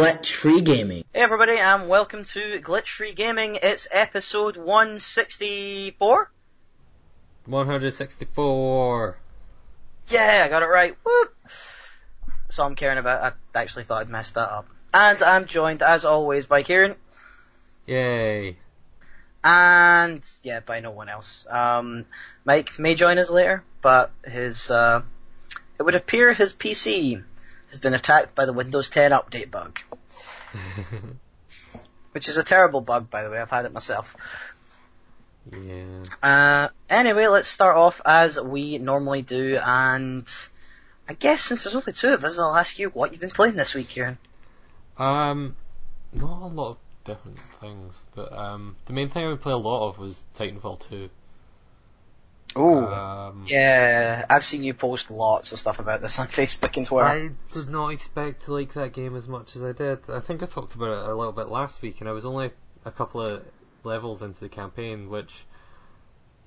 Glitch Free Gaming. Hey everybody, and welcome to Glitch Free Gaming. It's episode 164. 164. Yeah, I got it right. Whoop. That's all I'm caring about. I actually thought I'd messed that up. And I'm joined, as always, by Kieran. Yay. And, yeah, by no one else. Um, Mike may join us later, but his, uh, it would appear his PC has been attacked by the Windows 10 update bug. Which is a terrible bug, by the way. I've had it myself. yeah. Uh, anyway, let's start off as we normally do, and I guess since there's only two of us, I'll ask you what you've been playing this week, Kieran. Um, not a lot of different things, but um, the main thing I would play a lot of was Titanfall 2. Ooh. Um, yeah, I've seen you post lots of stuff about this on Facebook and Twitter. I did not expect to like that game as much as I did. I think I talked about it a little bit last week, and I was only a couple of levels into the campaign, which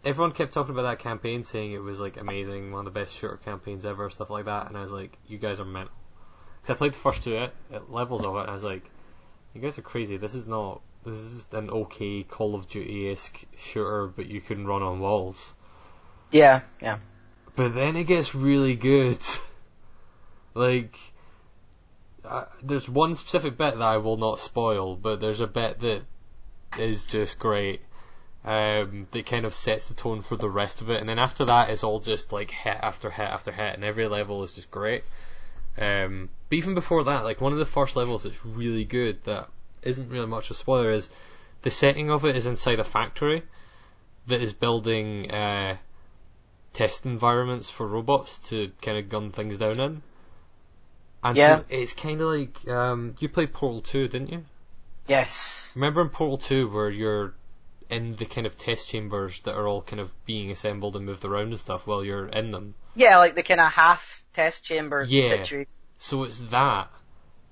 everyone kept talking about that campaign, saying it was like amazing, one of the best shooter campaigns ever, stuff like that. And I was like, you guys are mental. Because I played the first two it, it levels of it, and I was like, you guys are crazy. This is not. This is just an okay Call of Duty esque shooter, but you can run on walls. Yeah, yeah. But then it gets really good. like, uh, there's one specific bit that I will not spoil, but there's a bit that is just great. Um, that kind of sets the tone for the rest of it, and then after that, it's all just like hit after hit after hit, and every level is just great. Um, but even before that, like one of the first levels that's really good that isn't really much a spoiler is the setting of it is inside a factory that is building uh, test environments for robots to kind of gun things down in. And Yeah. so it's kind of like um, you played Portal 2, didn't you? Yes. Remember in Portal 2 where you're in the kind of test chambers that are all kind of being assembled and moved around and stuff while you're in them. Yeah, like the kind of half test chamber Yeah. situation. So it's that,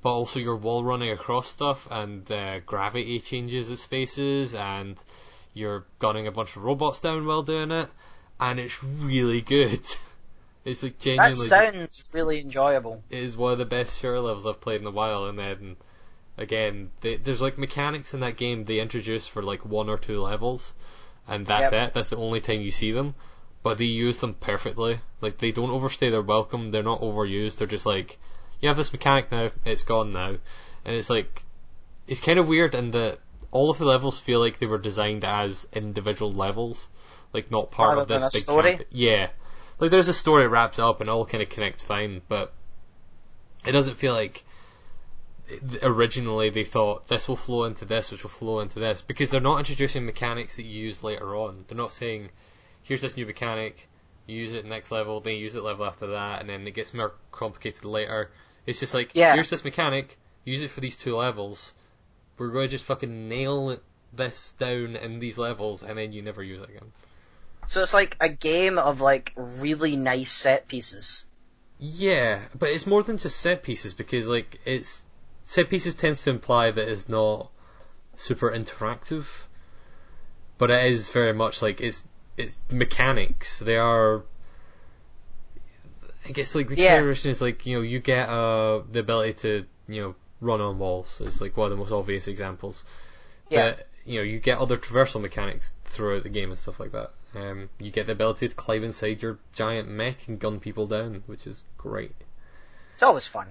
but also you're wall running across stuff and uh, gravity changes at spaces and you're gunning a bunch of robots down while doing it, and it's really good. It's like genuinely. That sounds really enjoyable. it is one of the best shooter levels I've played in a while, and then again, they, there's like mechanics in that game they introduce for like one or two levels, and that's Yep. it. That's the only time you see them, but they use them perfectly. Like they don't overstay their welcome. They're not overused. They're just like, you have this mechanic now, it's gone now, and it's like, it's kind of weird in that all of the levels feel like they were designed as individual levels, like not part Rather of this big story? camp- Yeah, like there's a story wrapped up and all kind of connects fine, but it doesn't feel like originally they thought this will flow into this, which will flow into this, because they're not introducing mechanics that you use later on. They're not saying, here's this new mechanic, use it next level, then you use it level after that, and then it gets more complicated later. It's just like, Yeah. here's this mechanic, use it for these two levels, we're going to just fucking nail this down in these levels, and then you never use it again. So it's like a game of like really nice set pieces. Yeah, but it's more than just set pieces because like it's set pieces tends to imply that it's not super interactive, but it is very much like it's it's mechanics. They are. I guess like the Yeah. consideration is like you know you get uh the ability to you know run on walls is like one of the most obvious examples. Yeah. But you know you get other traversal mechanics throughout the game and stuff like that. Um, you get the ability to climb inside your giant mech and gun people down, which is great. It's always fun.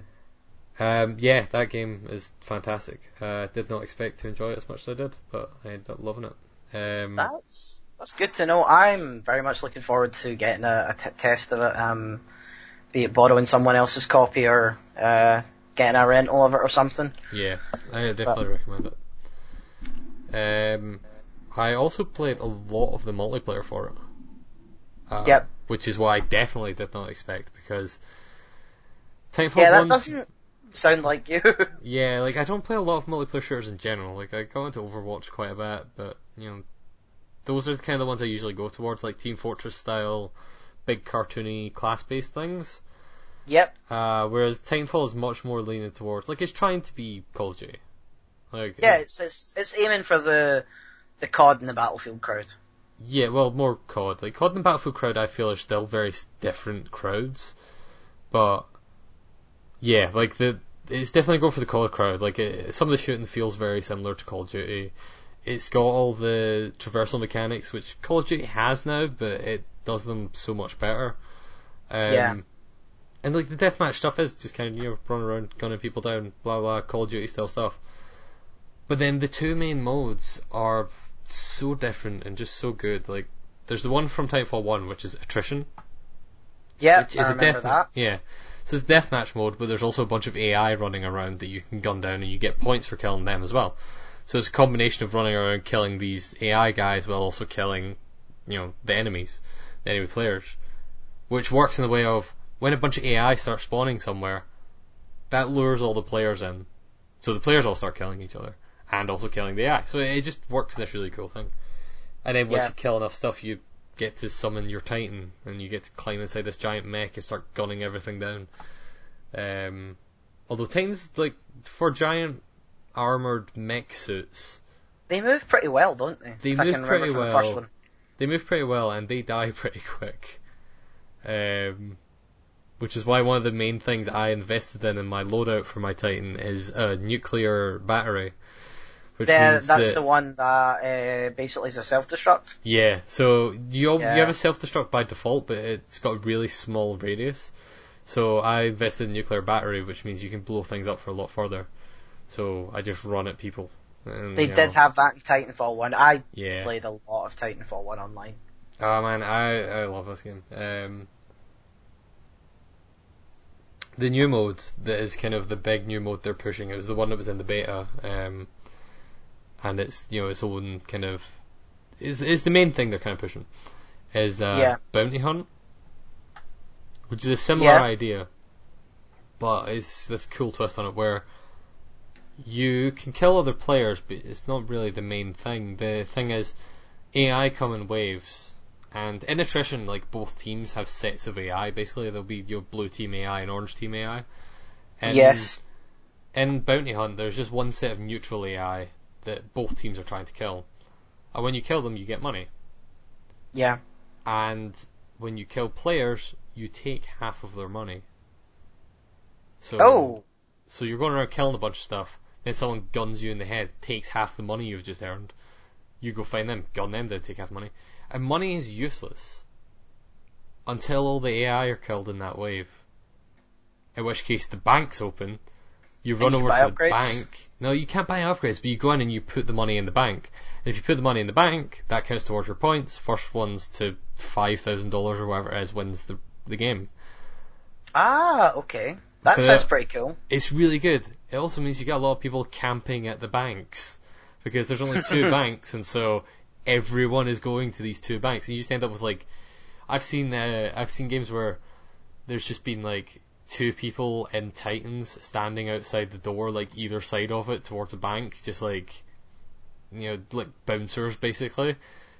Um, yeah, that game is fantastic. Uh, did not expect to enjoy it as much as I did, but I ended up loving it. Um, That's that's good to know. I'm very much looking forward to getting a, a t- test of it. Um, be it borrowing someone else's copy or uh, getting a rental of it or something. yeah, I definitely recommend it. Um, I also played a lot of the multiplayer for it. Uh, Yep. Which is what I definitely did not expect because Titanfall Yeah, that 1 doesn't sound like you. Yeah, like I don't play a lot of multiplayer shooters in general. Like I go into Overwatch quite a bit, but you know, those are the kind of the ones I usually go towards, like Team Fortress style, big cartoony class-based things. yep. Uh, whereas Titanfall is much more leaning towards, like it's trying to be Call of Duty. Like Yeah, it's, it's it's aiming for the the COD and the Battlefield crowd. yeah, well, more COD. Like COD and Battlefield crowd, I feel are still very different crowds, but yeah, like the it's definitely going for the COD crowd. Like it, some of the shooting feels very similar to Call of Duty. It's got all the traversal mechanics which Call of Duty has now, but it does them so much better. Um, Yeah. And like the deathmatch stuff is just kind of you know running around gunning people down, blah blah, Call of Duty style stuff. But then the two main modes are so different and just so good. Like there's the one from Titanfall One, which is attrition, Yeah, which I is a remember death that. yeah. So it's deathmatch mode, but there's also a bunch of AI running around that you can gun down, and you get points for killing them as well. So it's a combination of running around killing these AI guys while also killing, you know, the enemies, the enemy players, which works in the way of when a bunch of AI start spawning somewhere, that lures all the players in, so the players all start killing each other and also killing the AI. So it just works in this really cool thing. And then once Yeah. you kill enough stuff, you get to summon your Titan, and you get to climb inside this giant mech and start gunning everything down. Um, although Titans, like for giant armored mech suits, They move pretty well, don't they? They if move pretty from the well. they move pretty well and they die pretty quick. Um, which is why one of the main things I invested in in my loadout for my Titan is a nuclear battery. Which Yeah, means that's that, the one that uh, basically is a self-destruct. Yeah, so you Yeah. you have a self destruct by default, but it's got a really small radius. So I invested in nuclear battery, which means you can blow things up for a lot further. So I just run at people. And, They did know, have that in Titanfall 1. I yeah. played a lot of Titanfall 1 online. Oh man, I I love this game. Um, the new mode that is kind of the big new mode they're pushing. It was the one that was in the beta, um, and it's you know its own kind of is is the main thing they're kind of pushing is uh, Yeah. bounty hunt, which is a similar Yeah. idea, but it's this cool twist on it where you can kill other players, but it's not really the main thing. The thing is AI come in waves. And in attrition, like both teams have sets of AI. Basically, there'll be your blue team AI and orange team AI. And yes. In Bounty Hunt, there's just one set of neutral AI that both teams are trying to kill. And when you kill them, you get money. Yeah. And when you kill players, you take half of their money. So, Oh, so you're going around killing a bunch of stuff. Then someone guns you in the head, takes half the money you've just earned. You go find them, gun them down, take half the money. And money is useless until all the AI are killed in that wave. In which case the bank's open. You run you over to the bank. No, you can't buy upgrades, but you go in and you put the money in the bank. And if you put the money in the bank, that counts towards your points. First one's to five thousand dollars or whatever it is wins the the game. ah, okay. That But- sounds pretty cool. It's really good. It also means you get a lot of people camping at the banks because there's only two banks, and so everyone is going to these two banks, and you just end up with like, I've seen uh, I've seen games where there's just been like two people in Titans standing outside the door, like either side of it towards a bank, just like, you know, like bouncers basically,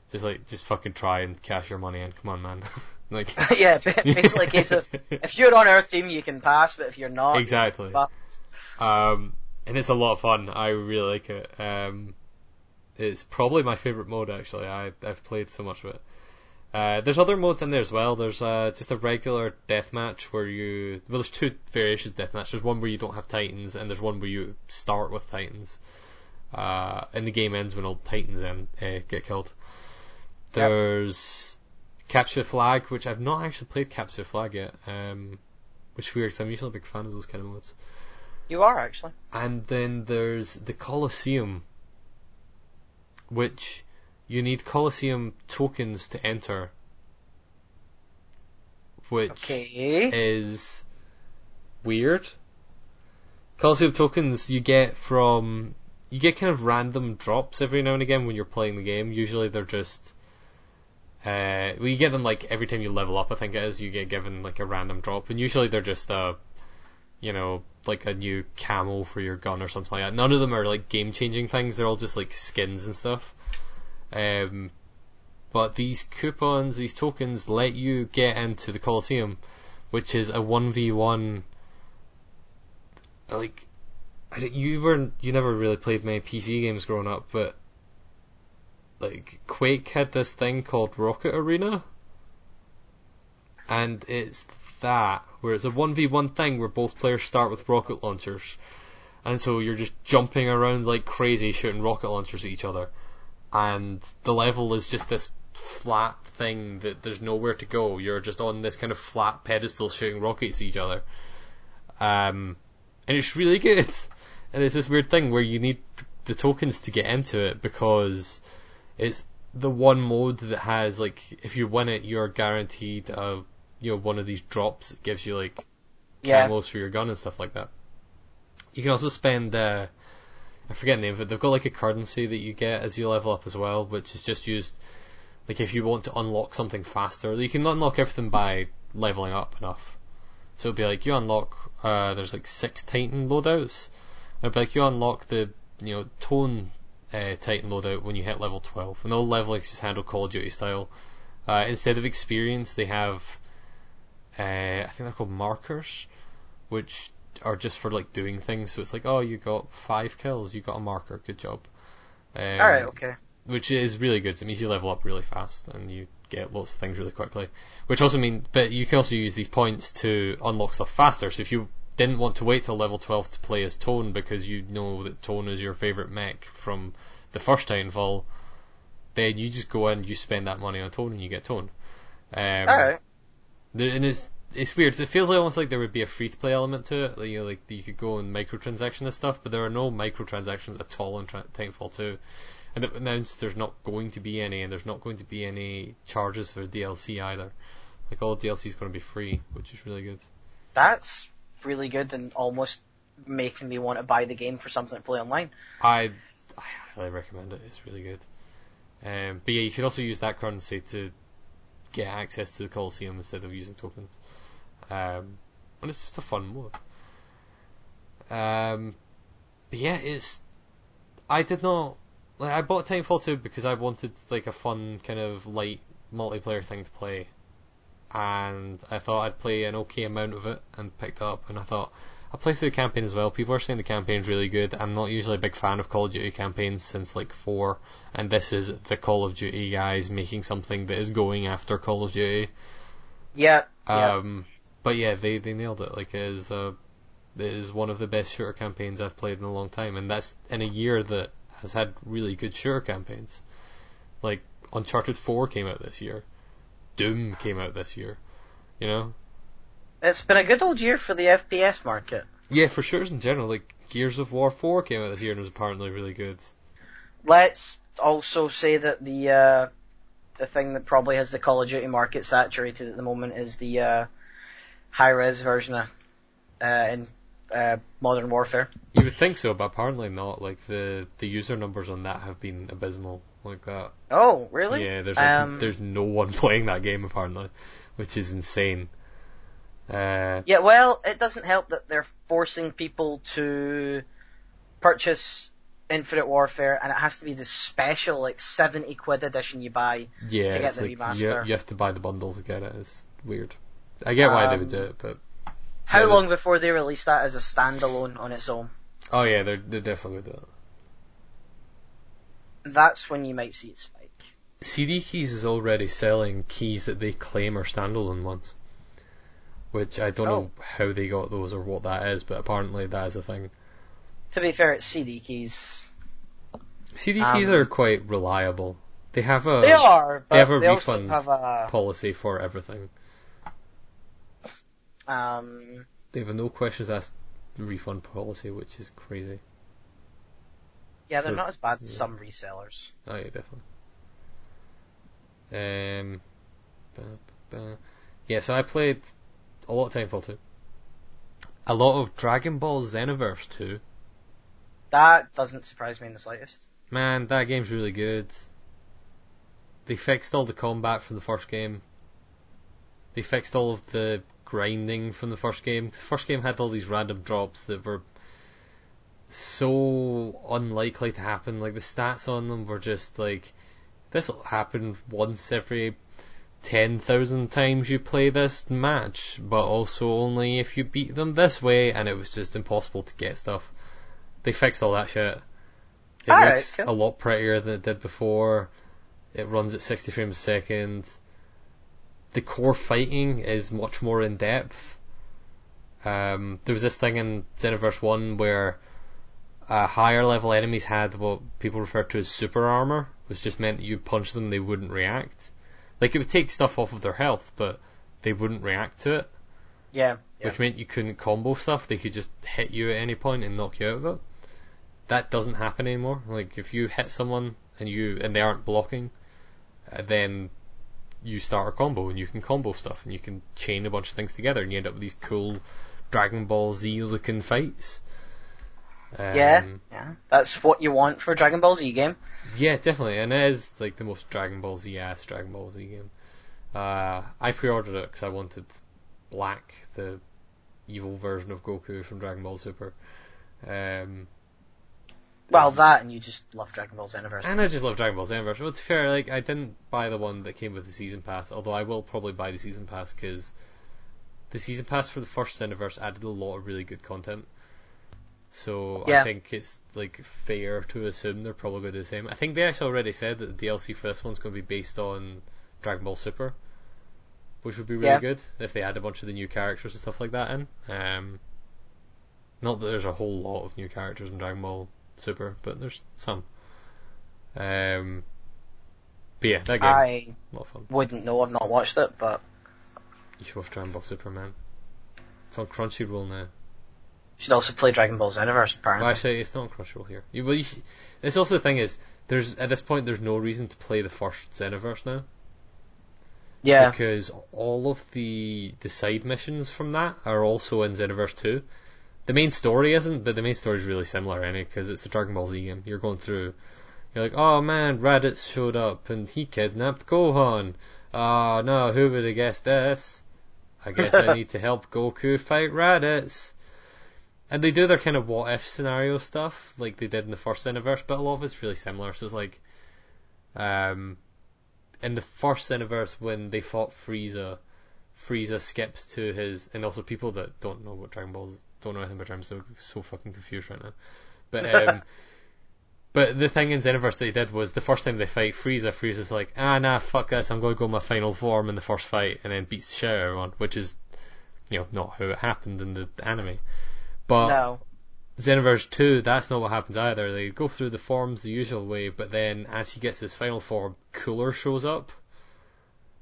just like just fucking try and cash your money in. Come on, man. like yeah, basically a case of if you're on our team, you can pass, but if you're not, exactly. But Um, and it's a lot of fun. I really like it. Um, it's probably my favorite mode actually. I I've played so much of it. Uh, there's other modes in there as well. There's uh, just a regular deathmatch where you well, there's two variations of deathmatch. There's one where you don't have titans, and there's one where you start with titans. Uh, and the game ends when all titans end, uh, get killed. There's capture flag, which I've not actually played capture flag yet. Um, which is weird 'cause I'm usually a big fan of those kind of modes. you are actually. And then there's the Colosseum, which you need Colosseum tokens to enter, which Okay. is weird. Colosseum tokens you get from you get kind of random drops every now and again when you're playing the game. Usually they're just uh, well, you get them like every time you level up. I think it is you get given like a random drop, and usually they're just uh, you know, like a new camo for your gun or something like that. None of them are like game changing things. They're all just like skins and stuff. Um, but these coupons, these tokens, let you get into the Colosseum, which is a one v one. Like, you were you never really played many PC games growing up, but like Quake had this thing called Rocket Arena, and it's that, where it's a 1v1 thing where both players start with rocket launchers. And so you're just jumping around like crazy shooting rocket launchers at each other. And the level is just this flat thing that there's nowhere to go. You're just on this kind of flat pedestal shooting rockets at each other. Um, and it's really good. And it's this weird thing where you need the tokens to get into it because it's the one mode that has like if you win it you're guaranteed uh you know one of these drops that gives you like Yeah. camos for your gun and stuff like that. You can also spend uh I forget the name of it. They've got like a currency that you get as you level up as well, which is just used like if you want to unlock something faster. You can unlock everything by leveling up enough. So it'd be like you unlock uh there's like six Titan loadouts. It'd be like you unlock the you know tone uh, Titan loadout when you hit level 12, and all level is just handled Call of Duty style. Uh, instead of experience, they have uh, I think they're called markers, which are just for like doing things. So it's like, oh, you got five kills, you got a marker, good job. Um, Alright, okay. which is really good. So it means you level up really fast and you get lots of things really quickly. Which also means, but you can also use these points to unlock stuff faster. So if you didn't want to wait till level 12 to play as Tone because you know that Tone is your favorite mech from the first Titanfall, then you just go in, you spend that money on Tone, and you get Tone. Um, Alright. there, and it's it's weird. It feels like almost like there would be a free to play element to it. Like, you know, like you could go and microtransaction and stuff, but there are no microtransactions at all in Tra- Titanfall 2. And it announced there's not going to be any, and there's not going to be any charges for DLC either. Like all DLC is going to be free, which is really good. That's really good and almost making me want to buy the game for something to play online. I I highly recommend it. It's really good. Um, but yeah, you could also use that currency to get access to the Coliseum instead of using tokens. Um, and it's just a fun move. Um, but yeah, it's. I did not like. I bought Titanfall 2 because I wanted like a fun kind of light multiplayer thing to play, and I thought I'd play an okay amount of it and picked it up, and I thought I'll play through the campaign as well. People are saying the campaign's really good. I'm not usually a big fan of Call of Duty campaigns since like four, and this is the Call of Duty guys making something that is going after Call of Duty. Yeah, yeah. But yeah, they they nailed it. Like it is uh, it is one of the best shooter campaigns I've played in a long time, and that's in a year that has had really good shooter campaigns. Like Uncharted Four came out this year, Doom came out this year. You know, It's been a good old year for the FPS market. yeah, for shooters in general. Like Gears of War Four came out this year and was apparently really good. Let's also say that the uh, the thing that probably has the Call of Duty market saturated at the moment is the uh, high res version of uh, in uh, Modern Warfare. You would think so, but apparently not. Like the the user numbers on that have been abysmal. Like that. Oh, really? Yeah, there's like, Um, there's no one playing that game apparently, which is insane. Uh, Yeah, well, it doesn't help that they're forcing people to purchase Infinite Warfare, and it has to be the special, like, 70 quid edition you buy. yeah, to get the like you, remaster. you have to buy the bundle to get it. It's weird. I get why they would Um, do it, but How Yeah, long before they release that as a standalone on its own? oh yeah, they're they're definitely going to do it. That's when you might see it spike. CD Keys is already selling keys that they claim are standalone ones, which I don't Oh. know how they got those or what that is, but apparently that is a thing. To be fair, it's CD keys. CD Um, keys are quite reliable. They have a They are, but have they, a also refund have a policy for everything. Um. They have a no questions asked refund policy, which is crazy. Yeah, they're So- not as bad as yeah. some resellers. Oh yeah, definitely. Um, ba, ba, ba. yeah. So I played a lot of Titanfall 2. A lot of Dragon Ball Xenoverse 2. That doesn't surprise me in the slightest. Man, that game's really good. They fixed all the combat from the first game. They fixed all of the grinding from the first game. The first game had all these random drops that were so unlikely to happen. Like the stats on them were just like, this will happen once every 10,000 times you play this match, but also only if you beat them this way, and it was just impossible to get stuff. They fixed all that shit. It Alright, looks cool. a lot prettier than it did before. It runs at 60 frames a second. The core fighting is much more in depth. Um, there was this thing in Xenoverse One where uh, higher level enemies had what people refer to as super armor, which just meant that you punch them, they wouldn't react. Like it would take stuff off of their health, but they wouldn't react to it. Yeah. yeah. Which meant you couldn't combo stuff. They could just hit you at any point and knock you out of it. That doesn't happen anymore. Like if you hit someone and you and they aren't blocking, uh, then you start a combo and you can combo stuff and you can chain a bunch of things together and you end up with these cool Dragon Ball Z looking fights. Um, yeah, yeah, that's what you want for a Dragon Ball Z game. Yeah, definitely, and it is like the most Dragon Ball Z ass Dragon Ball Z game. Uh, I pre-ordered it because I wanted Black, the evil version of Goku from Dragon Ball Super. Um, well, that and you just love Dragon Ball Xenoverse. And I just love Dragon Ball Xenoverse. Well, it's fair. Like I didn't buy the one that came with the season pass, although I will probably buy the season pass because the season pass for the first Xenoverse added a lot of really good content. So yeah. I think it's like fair to assume they're probably going to do the same. I think they actually already said that the DLC for this one's going to be based on Dragon Ball Super, which would be really yeah. good if they add a bunch of the new characters and stuff like that in. Um, not that there's a whole lot of new characters in Dragon Ball Super, but there's some. Um, but yeah, that game, I a lot of fun. wouldn't know. I've not watched it, but you should watch Dragon Ball Superman. It's on Crunchyroll now You should also play Dragon Ball Xenoverse. Apparently, well, actually, it's not on Crunchyroll here. You, well, you, it's also the thing is, there's at this point there's no reason to play the first Xenoverse now. Yeah. Because all of the the side missions from that are also in Xenoverse 2. The main story isn't, but the main story is really similar, anyway, because it's the Dragon Ball Z game. You're going through, you're like, oh man, Raditz showed up and he kidnapped Gohan. Oh, no, who would have guessed this? I guess I need to help Goku fight Raditz. And they do their kind of what if scenario stuff, like they did in the first Xenoverse, but a lot of it's really similar. So it's like, um, in the first Xenoverse when they fought Frieza, Frieza skips to his, and also people that don't know what Dragon Balls, don't know anything about Dragon so so fucking confused right now. But um, but the thing in Xenoverse they did was the first time they fight Frieza, Frieza's like, ah nah, fuck this, I'm going to go my final form in the first fight, and then beats the shit out of everyone, which is, you know, not how it happened in the anime. But no. Xenoverse 2, that's not what happens either. They go through the forms the usual way, but then as he gets his final form, Cooler shows up.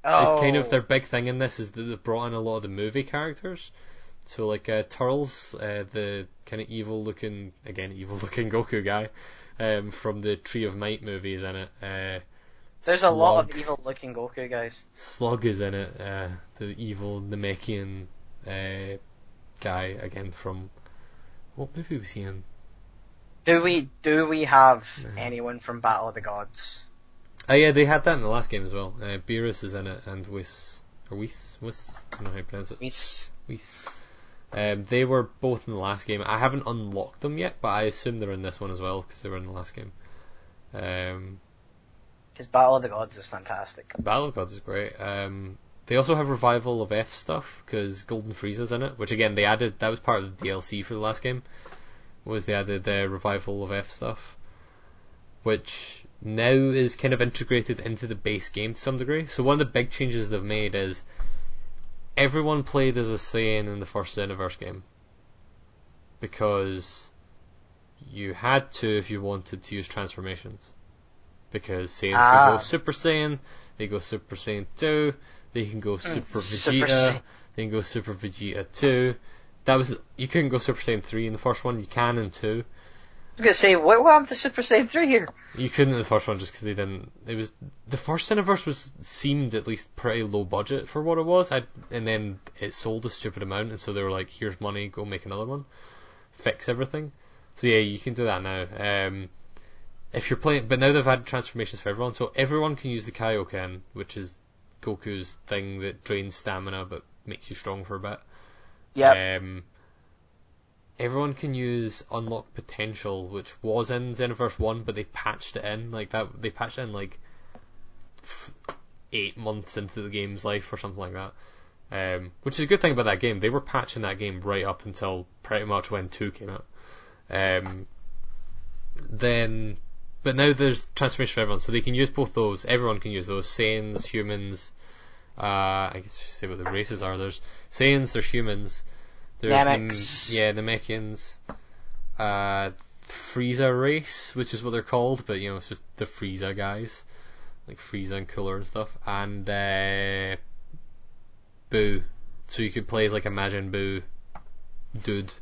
Oh. It's kind of oh. their big thing in this is that they've brought in a lot of the movie characters. So like uh, Turles, uh, the kind of evil looking, again evil looking Goku guy, um, from the Tree of Might movies in it. Uh, There's Slug, a lot of evil looking Goku guys. Slug is in it, uh, the evil Namekian uh, guy again from what movie was he in? Do we do we have anyone from Battle of the Gods? Oh yeah, they had that in the last game as well. Uh, Beerus is in it, and Whis or Whis Whis. I don't know how you pronounce it. Whis. Whis. Um, they were both in the last game. I haven't unlocked them yet, but I assume they're in this one as well because they were in the last game. Um, because Battle of the Gods is fantastic. Battle of the Gods is great. Um, they also have revival of F stuff because Golden Frieza's in it, which again they added. That was part of the DLC for the last game. Was they added the revival of F stuff, which now is kind of integrated into the base game to some degree. So one of the big changes they've made is everyone played as a Saiyan in the first Xenoverse game because you had to if you wanted to use transformations because Saiyans ah. could go Super Saiyan, they go Super Saiyan 2, they can go Super Vegeta. Super they can go Super Vegeta 2. That was you couldn't go Super Saiyan 3 in the first one. You can in 2. I was gonna say, what, what happened to Super Saiyan 3 here? You couldn't in the first one just because they didn't. It was the first Xenoverse was seemed at least pretty low budget for what it was. I, and then it sold a stupid amount, and so they were like, "Here's money, go make another one, fix everything." So yeah, you can do that now. Um, if you're playing, but now they've had transformations for everyone, so everyone can use the Kaioken, which is Goku's thing that drains stamina but makes you strong for a bit. Yeah. Um, everyone can use unlock potential, which was in Xenoverse One, but they patched it in like that. They patched it in like eight months into the game's life or something like that. Um, which is a good thing about that game. They were patching that game right up until pretty much when two came out. Um, then but now there's transformation for everyone, so they can use both those. Everyone can use those. Saiyans, humans, Uh, I guess just say what the races are. There's Saiyans, there's humans, the, Namekians. yeah, Namekians, uh, Frieza race, which is what they're called, but you know it's just the Frieza guys, like Frieza and Cooler and stuff, and uh, Boo. So you could play as like Imagine Boo, dude.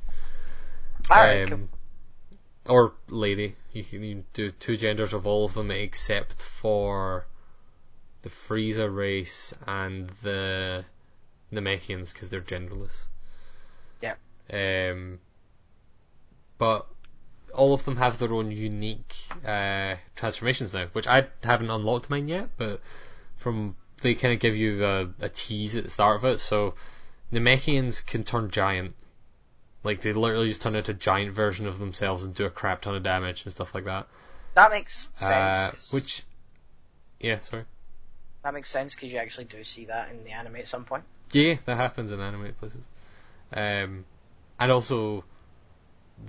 Alright, Um, or lady. You can you do two genders of all of them except for the Frieza race and the Namekians because they're genderless. Yeah. Um, but all of them have their own unique uh, transformations now, which I haven't unlocked mine yet, but from they kind of give you a, a tease at the start of it. So Namekians can turn giant. Like they literally just turn into a giant version of themselves and do a crap ton of damage and stuff like that. that makes sense. Uh, which, yeah, sorry. that makes sense because you actually do see that in the anime at some point. Yeah, that happens in animated places. Um, and also,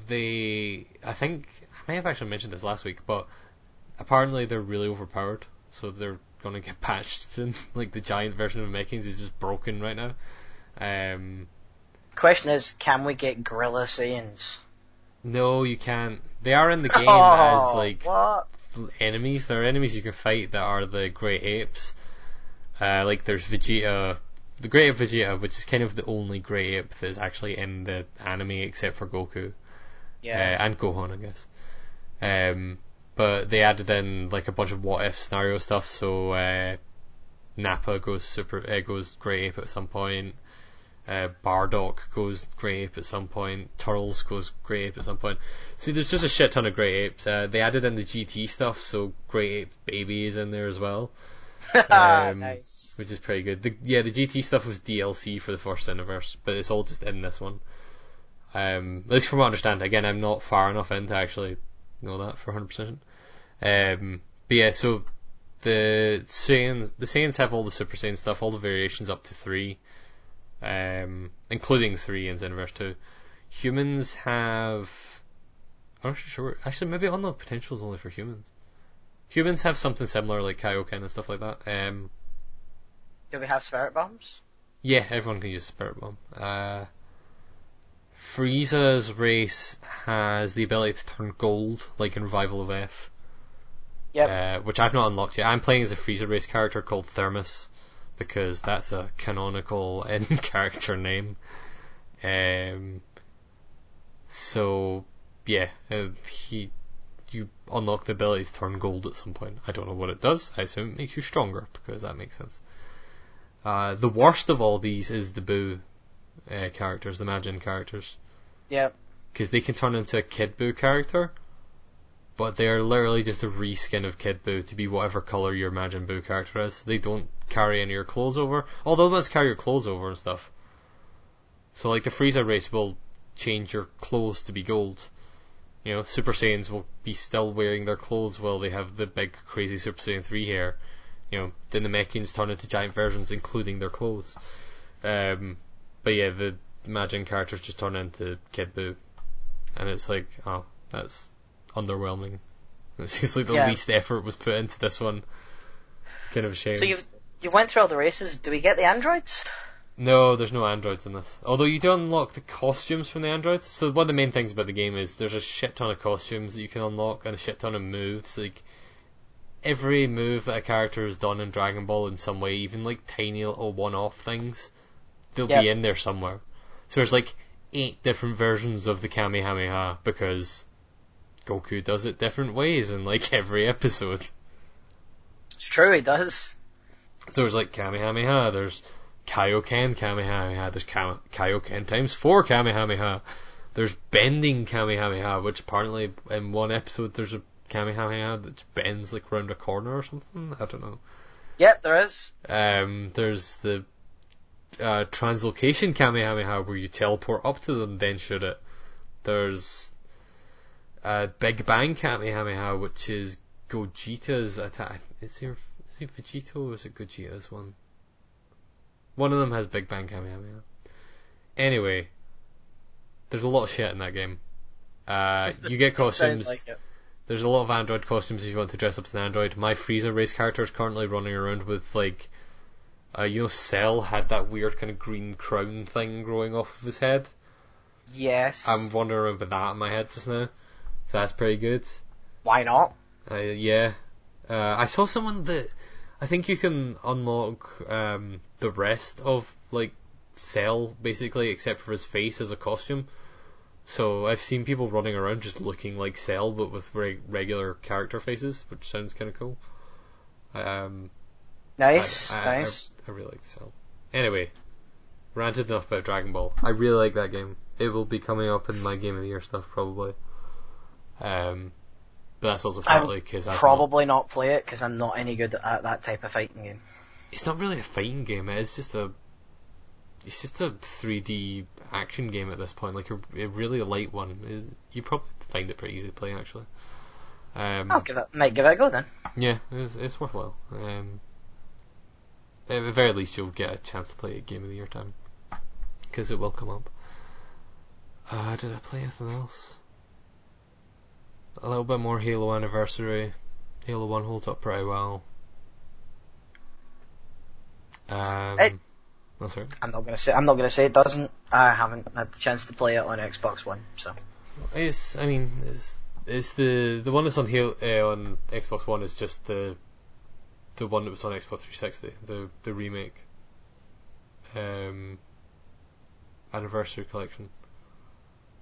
they, I think, I may have actually mentioned this last week, but apparently they're really overpowered, so they're gonna get patched soon. Like the giant version of Namekians is just broken right now. Um, Question is, can we get Gorilla Saiyans? no, you can't. They are in the game oh, as like what? enemies. There are enemies you can fight that are the Great Apes. Uh, like there's Vegeta, the Great Ape Vegeta, which is kind of the only Great Ape that's actually in the anime except for Goku Yeah. uh, and Gohan, I guess. Um, but they added in like a bunch of what if scenario stuff. So uh, Nappa goes super, uh, goes Great Ape at some point. Uh, Bardock goes Great Ape at some point. Turles goes Great Ape at some point. See, there's just a shit ton of Grey Apes. Uh, they added in the GT stuff, so Great Ape Baby is in there as well, um, nice. which is pretty good. The, yeah, the GT stuff was DLC for the first Xenoverse, but it's all just in this one. Um, at least from what I understand. Again, I'm not far enough in to actually know that for 100%. Um, but yeah, so the Saiyans, the Saiyans have all the Super Saiyan stuff, all the variations up to three, um, including three in Xenoverse 2. Humans have, I'm not sure, actually maybe Unlock Potential is only for humans. Humans have something similar like Kaioken and stuff like that. Um, Do we have spirit bombs? yeah, everyone can use Spirit Bomb. Uh, Frieza's race has the ability to turn gold, like in Revival of F. Yep. Uh, which I've not unlocked yet. I'm playing as a Frieza race character called Thermos, because that's a canonical in character name. Um, so yeah, uh, he you unlock the ability to turn gold at some point. I don't know what it does. I assume it makes you stronger because that makes sense. Uh, the worst of all these is the Boo uh, characters, the Majin characters, Yep. because they can turn into a Kid Boo character, but they are literally just a reskin of Kid Boo to be whatever color your Majin Boo character is. They don't carry any of your clothes over, although let's carry your clothes over and stuff. So like the Frieza race will change your clothes to be gold. You know, Super Saiyans will be still wearing their clothes while they have the big crazy Super Saiyan 3 hair. You know, then the Namekians turn into giant versions including their clothes. Um, but yeah, the Majin characters just turn into Kid Boo. And it's like, oh, that's underwhelming. It seems like the Yeah. least effort was put into this one. It's kind of a shame. So you've you went through all the races. Do we get the androids? No, there's no androids in this. Although you do unlock the costumes from the androids. So one of the main things about the game is there's a shit ton of costumes that you can unlock and a shit ton of moves. Like every move that a character has done in Dragon Ball in some way, even like tiny little one-off things, they'll Yep. be in there somewhere. So there's like eight different versions of the Kamehameha because Goku does it different ways in like every episode. It's true, he does. So there's like Kamehameha, there's Kaioken Kamehameha, there's Kaioken times four Kamehameha, there's bending Kamehameha, which apparently in one episode there's a Kamehameha that bends like round a corner or something. I don't know. Yep, there is. Um, there's the uh, translocation Kamehameha where you teleport up to them then shoot it. There's uh, Big Bang Kamehameha, which is Gogeta's attack. Is there is it Vegito or is it Gogeta's one? One of them has Big Bang Kamehameha. Anyway, there's a lot of shit in that game. Uh, you get costumes. Like. There's a lot of android costumes if you want to dress up as an android. My Frieza race character is currently running around with like Uh, you know, Cell had that weird kind of green crown thing growing off of his head. Yes. I'm wondering about that in my head just now. So that's pretty good. Why not? Uh, yeah. Uh, I saw someone that I think you can unlock um, the rest of like Cell basically, except for his face as a costume. So I've seen people running around just looking like Cell, but with reg- regular character faces, which sounds kind of cool. Um, Nice, I, I, nice. I, I really like Cell. Anyway, ranted enough about Dragon Ball. I really like that game. It will be coming up in my Game of the Year stuff probably. Um, but that's also partly because I Probably not play it because I'm not any good at that type of fighting game. It's not really a fighting game. It's just a. It's just a 3D action game at this point, like a, a really light one. You probably find it pretty easy to play actually. Um, I'll give it, might give it a go then. Yeah, it's, it's worthwhile. Um, at the very least, you'll get a chance to play a Game of the Year time. Because it will come up. Uh, did I play anything else? A little bit more Halo Anniversary. Halo 1 holds up pretty well. Um, oh, sorry. I'm not gonna say I'm not gonna say it doesn't. I haven't had the chance to play it on Xbox One, so It's, I mean, it's, it's the the one that's on Halo, uh, on Xbox One is just the the one that was on Xbox 360, the the remake, um, anniversary collection,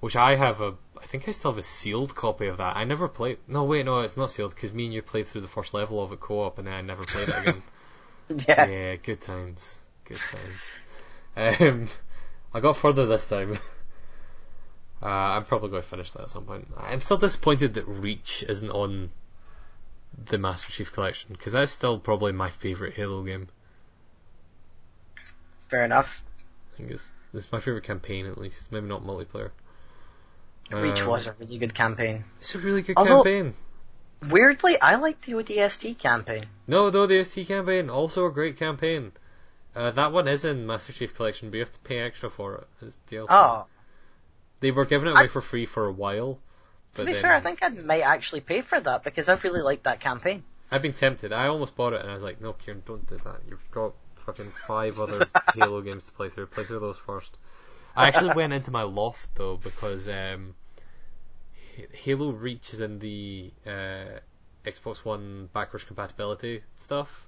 which I have a, I think I still have a sealed copy of that. I never played. No, wait, no, it's not sealed because me and you played through the first level of it co-op, and then I never played it again. yeah. yeah, good times, good times. Um, I got further this time. Uh, I'm probably going to finish that at some point. I'm still disappointed that Reach isn't on the Master Chief Collection because that's still probably my favorite Halo game. Fair enough. I think it's, it's my favorite campaign at least, maybe not multiplayer. Reach Um, was a really good campaign. It's a really good Although- campaign. Weirdly, I liked the ODST campaign. No, no, the ST campaign also a great campaign. Uh, that one is in Master Chief Collection, but you have to pay extra for it. It's DLC. Oh, They were giving it I- away for free for a while. to be then- fair, I think I might actually pay for that because I really liked that campaign. I've been tempted. I almost bought it, and I was like, "No, Kieran, don't do that. You've got fucking five other Halo games to play through. Play through those first. I actually went into my loft though because um, Halo Reach is in the uh, Xbox One backwards compatibility stuff.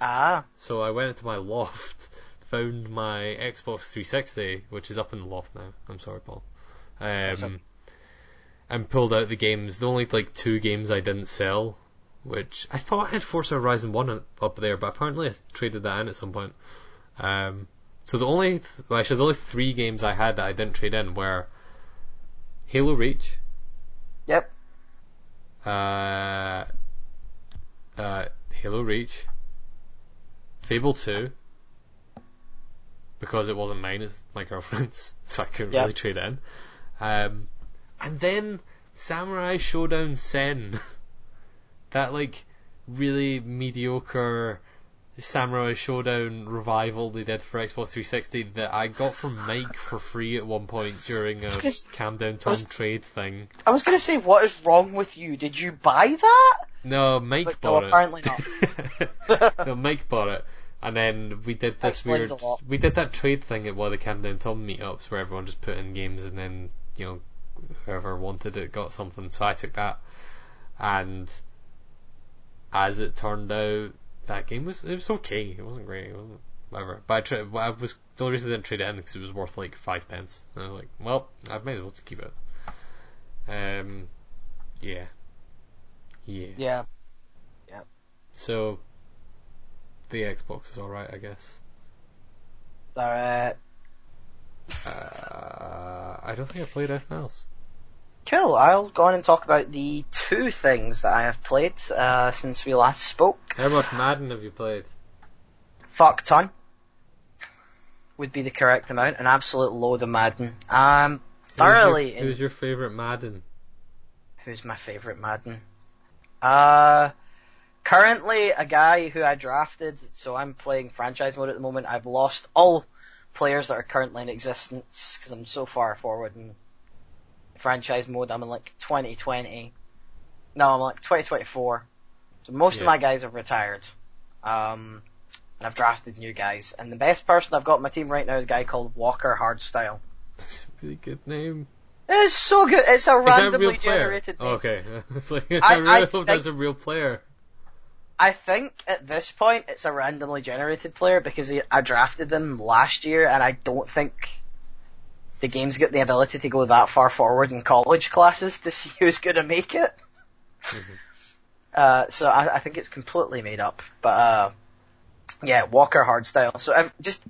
Ah, So I went into my loft, found my Xbox 360, which is up in the loft now. I'm sorry, Paul. Um, and pulled out the games. The only like two games I didn't sell, which I thought I had Forza Horizon One up- up there, but apparently I traded that in at some point. Um, so the only, th- well, actually the only three games I had that I didn't trade in were Halo Reach, yep. uh, uh, Halo Reach, Fable 2, because it wasn't mine, it's my girlfriend's, so I couldn't Yeah. really trade in. Um, and then Samurai Shodown Sen, that like really mediocre Samurai Shodown revival they did for Xbox 360 that I got from Mike for free at one point during a Because- Camden Town was- trade thing. I was gonna say, what is wrong with you? Did you buy that? No, Mike But no, bought apparently it. no, Mike bought it, and then we did this weird. We did that trade thing at one of the Camden Town meetups where everyone just put in games, and then you know whoever wanted it got something. So I took that, and as it turned out, that game was it was okay. It wasn't great. It wasn't whatever. But I, tra- I was the only reason I didn't trade it in because it was worth like five pence. And I was like, well, I might as well just keep it. Um, yeah, yeah. Yeah. So the Xbox is alright, I guess. Alright. Uh, I don't think I played anything else. Cool. I'll go on and talk about the two things that I have played uh, since we last spoke. How much Madden have you played? Fuck ton would be the correct amount. An absolute load of Madden. Um, thoroughly. Who's your, who's your favorite Madden? Who's my favorite Madden? Uh, currently a guy who I drafted, so I'm playing franchise mode at the moment. I've lost all players that are currently in existence because I'm so far forward in franchise mode. I'm in like 2020. No, I'm like 2024. So most of my guys have retired. Um, and I've drafted new guys. And the best person I've got on my team right now is a guy called Walker Hardstyle. That's a really good name. It's so good. It's a Is a randomly player? generated name. Okay. It's like, I, I- really I hope think- that's a real player. I think at this point it's a randomly generated player because he, I drafted them last year, and I don't think the game's got the ability to go that far forward in college classes to see who's going to make it. Mhm. Uh, so I, I think it's completely made up. But uh, yeah, Walker Hardstyle. So ev- just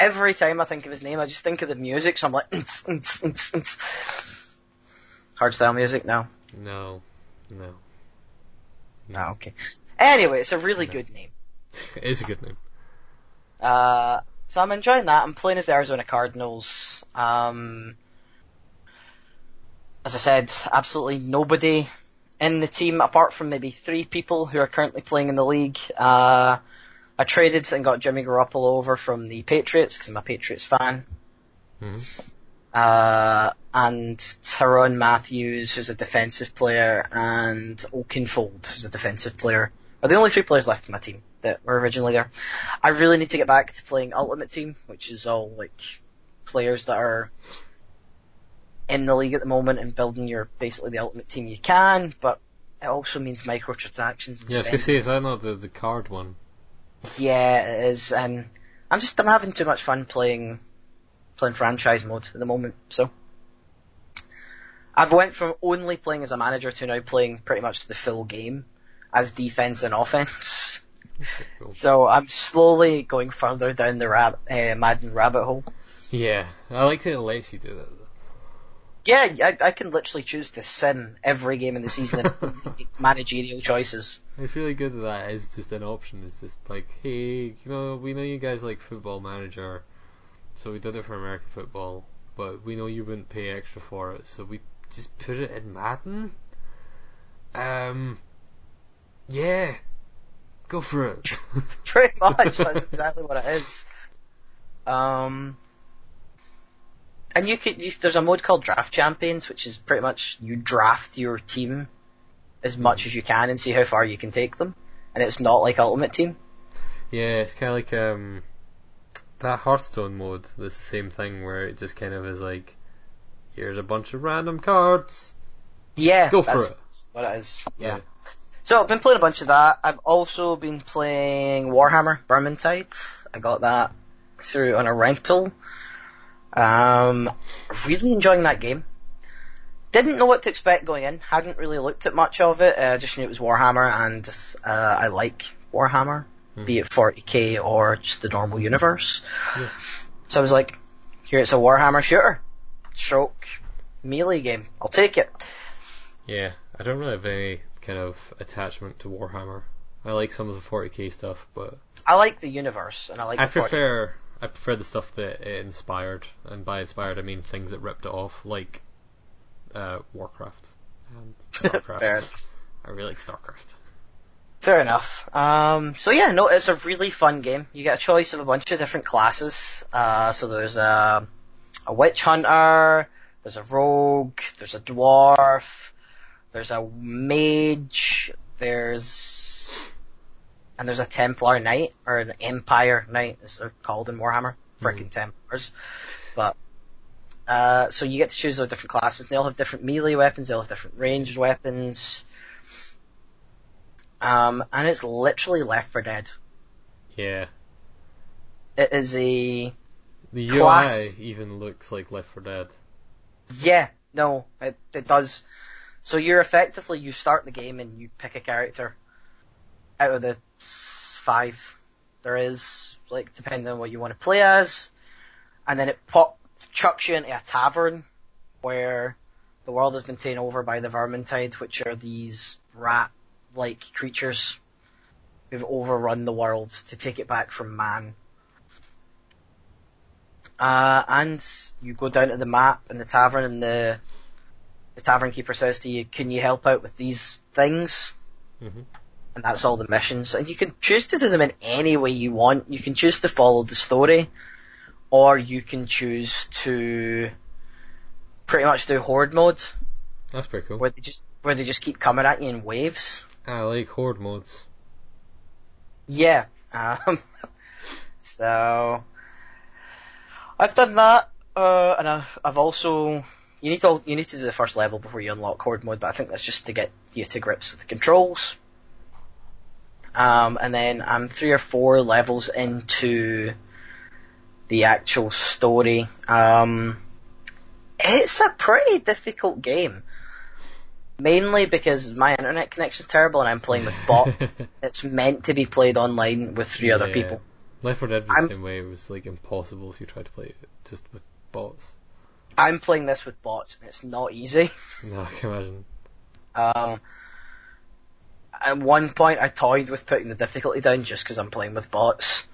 every time I think of his name, I just think of the music. So I'm like, "Nts, nts, nts, nts." Hardstyle music. No, No. No. no, okay. Anyway, it's a really No. good name. It is a good name. Uh, so I'm enjoying that. I'm playing as the Arizona Cardinals. Um, as I said, absolutely nobody in the team apart from maybe three people who are currently playing in the league. Uh, I traded and got Jimmy Garoppolo over from the Patriots because I'm a Patriots fan. Mhm. Uh, and Tyrone Matthews, who's a defensive player, and Oakenfold, who's a defensive player, are the only three players left in my team that were originally there. I really need to get back to playing Ultimate Team, which is all like players that are in the league at the moment and building your basically the Ultimate Team you can, but it also means microtransactions and Yeah, I was gonna say, is that not the, the card one? Yeah, it is, and I'm just I'm having too much fun playing playing franchise mode at the moment. So I've went from only playing as a manager to now playing pretty much the full game as defense and offense. So I'm slowly going further down the rab- uh, Madden rabbit hole. Yeah, I like that it lets you do that. though. Yeah, I, I can literally choose to sim every game in the season and managerial choices. It's really good that that is just an option. It's just like, hey, you know, we know you guys like Football Manager, so we did it for American football, but we know you wouldn't pay extra for it, so we just put it in Madden. Um, yeah, go for it. Pretty much, that's exactly what it is. Um, and you could, you, there's a mode called Draft Champions, which is pretty much you draft your team as much as you can and see how far you can take them. And it's not like Ultimate Team. Yeah, it's kind of like um that Hearthstone mode. That's the same thing where it just kind of is like, here's a bunch of random cards. Yeah, Go for that's it. what it is. Yeah. Yeah. So I've been playing a bunch of that. I've also been playing Warhammer Vermintide. I got that through on a rental. Um, really enjoying that game. Didn't know what to expect going in. Hadn't really looked at much of it. Uh, just knew it was Warhammer, and uh, I like Warhammer, Hmm. be it 40k or just the normal universe. Yeah. So I was like, here it's a Warhammer shooter, stroke melee game. I'll take it. Yeah, I don't really have any kind of attachment to Warhammer. I like some of the 40k stuff, but I like the universe, and I like I the 40 prefer I prefer the stuff that it inspired, and by inspired I mean things that ripped it off, like uh, Warcraft and Starcraft. I really like Starcraft. Fair enough. Um, so yeah, no, it's a really fun game. You get a choice of a bunch of different classes. Uh, so there's a, a witch hunter, there's a rogue, there's a dwarf, there's a mage, there's, and there's a Templar Knight, or an Empire Knight, as they're called in Warhammer. Frickin' Templars. But, uh, so you get to choose those different classes. They all have different melee weapons, they all have different ranged weapons. Um, and it's literally Left 4 Dead. Yeah, It is a the Class. UI even looks like Left 4 Dead. yeah, no, it it does. So you're effectively you start the game and you pick a character out of the five there is, like depending on what you want to play as, and then it pop chucks you into a tavern where the world has been taken over by the Vermintide, which are these rat-like creatures who've overrun the world to take it back from man. Uh, and you go down to the map in the tavern and the, the tavern keeper says to you, can you help out with these things? Mhm. And that's all the missions. And you can choose to do them in any way you want. You can choose to follow the story, or you can choose to pretty much do horde mode, That's pretty cool. where they just, where they just keep coming at you in waves. I like horde modes. Yeah. Um, So I've done that, uh, and I've, I've also you need to you need to do the first level before you unlock horde mode, but I think that's just to get you to grips with the controls. Um, and then I'm three or four levels into the actual story. Um, it's a pretty difficult game. Mainly because my internet connection's terrible and I'm playing with bot. it's meant to be played online with three other people. Left 4 Dead was I'm- the same way. It was like impossible if you tried to play it just with bots. I'm playing this with bots and it's not easy. No, I can imagine. Um, at one point, I toyed with putting the difficulty down just because I'm playing with bots.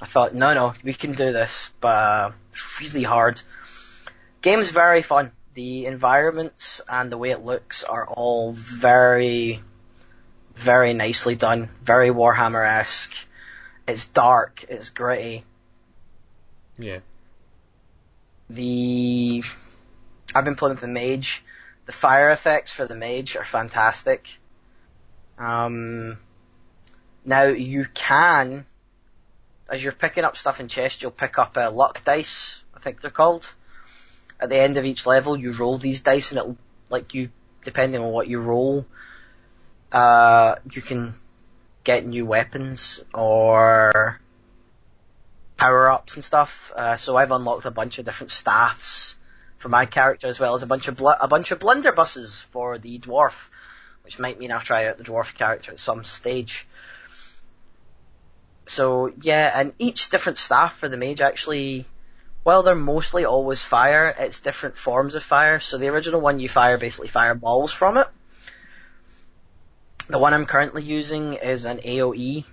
I thought, no, no, we can do this, but uh, it's really hard. Game's very fun. The environments and the way it looks are all very, very nicely done. Very Warhammer-esque. It's dark. It's gritty. Yeah. The I've been playing with the mage. The fire effects for the mage are fantastic. Um, now you can, as you're picking up stuff in chest, you'll pick up uh, luck dice. I think they're called. At the end of each level, you roll these dice, and it'll like you, depending on what you roll, uh, you can get new weapons or power ups and stuff. Uh, so I've unlocked a bunch of different staffs for my character as well as a bunch of bl- a bunch of blunderbusses for the dwarf, which might mean I'll try out the dwarf character at some stage. So yeah, and each different staff for the mage actually, while they're mostly always fire, it's different forms of fire. So the original one you fire basically fireballs from it. The one I'm currently using is an AOE.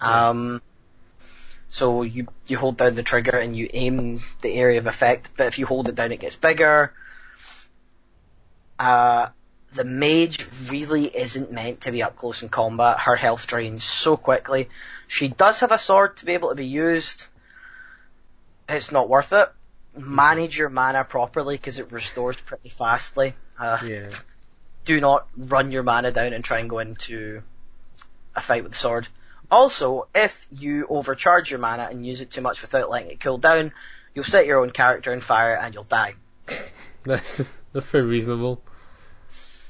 Um, so you you hold down the trigger and you aim the area of effect, but if you hold it down, it gets bigger. Uh, the mage really isn't meant to be up close in combat. Her health drains so quickly. She does have a sword to be able to be used. It's not worth it. Manage your mana properly because it restores pretty fastly. Uh, Yeah. do not run your mana down and try and go into a fight with the sword. Also, if you overcharge your mana and use it too much without letting it cool down, you'll set your own character on fire and you'll die. That's that's pretty reasonable.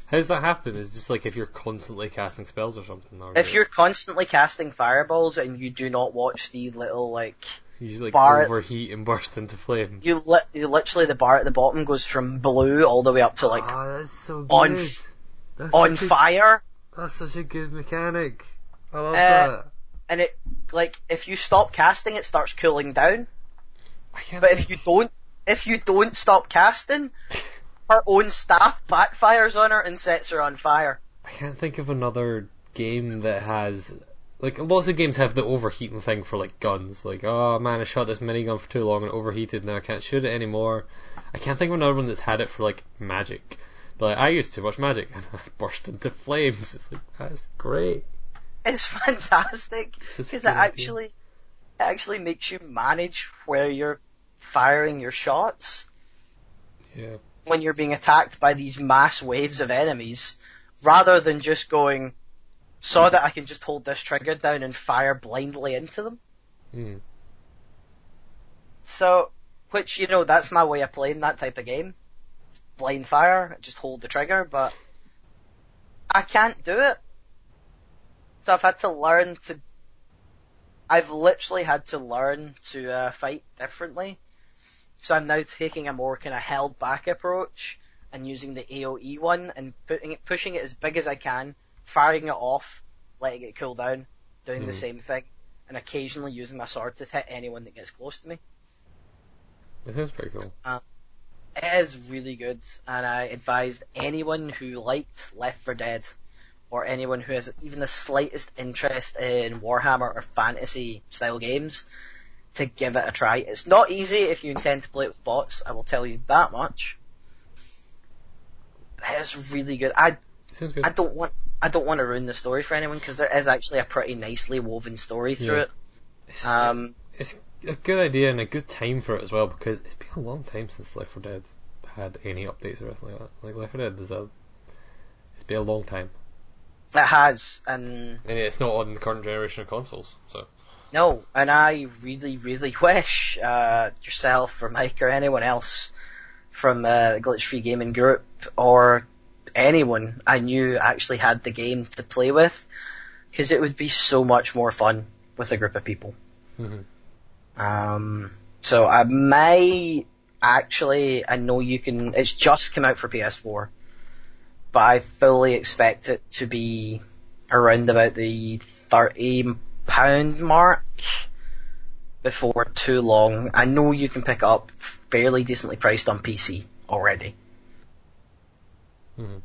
How does that happen? Is just like if you're constantly casting spells or something? Or If you're constantly casting fireballs and you do not watch the little like you just like bar- overheat and burst into flame. you, li- you literally the bar at the bottom goes from blue all the way up to like ah, that's so good. on that's on a- fire, That's such a good mechanic. I love Uh, that. and it like if you stop casting, it starts cooling down. But if you don't, if you don't stop casting, her own staff backfires on her and sets her on fire. I can't think of another game that has like lots of games have the overheating thing for like guns. Like, oh man, I shot this minigun for too long and it overheated. Now I can't shoot it anymore. I can't think of another one that's had it for like magic. But like, I used too much magic and I burst into flames. It's like that's great. It's fantastic because it actually, it actually makes you manage where you're firing your shots Yeah. when you're being attacked by these mass waves of enemies, rather than just going, so that I can just hold this trigger down and fire blindly into them. Mm. So, which, you know, that's my way of playing that type of game. Blind fire, just hold the trigger, but I can't do it. I've had to learn to, I've literally had to learn to uh, fight differently. So I'm now taking a more kind of held back approach and using the AoE one and putting it, pushing it as big as I can, firing it off, letting it cool down, doing the Mhm. same thing, and occasionally using my sword to hit anyone that gets close to me. It sounds pretty cool. It is really good, and I advised anyone who liked Left 4 Dead, or anyone who has even the slightest interest in Warhammer or fantasy style games, to give it a try. It's not easy if you intend to play it with bots, I will tell you that much. It's really good. I good. I don't want I don't want to ruin the story for anyone because there is actually a pretty nicely woven story through Yeah. it. It's, Um, it's a good idea and a good time for it as well because it's been a long time since Left 4 Dead had any updates or anything like that. Like Left 4 Dead is a, it's been a long time, it has, and and it's not on the current generation of consoles. So No, and I really, really wish uh, yourself or Mike or anyone else from uh, the Glitch Free Gaming Group or anyone I knew actually had the game to play with, because it would be so much more fun with a group of people. Mm-hmm. Um, so I may actually, I know you can, it's just come out for PS4, but I fully expect it to be around about the 30 pound mark before too long. I know you can pick it up fairly decently priced on PC already. Mm-hmm.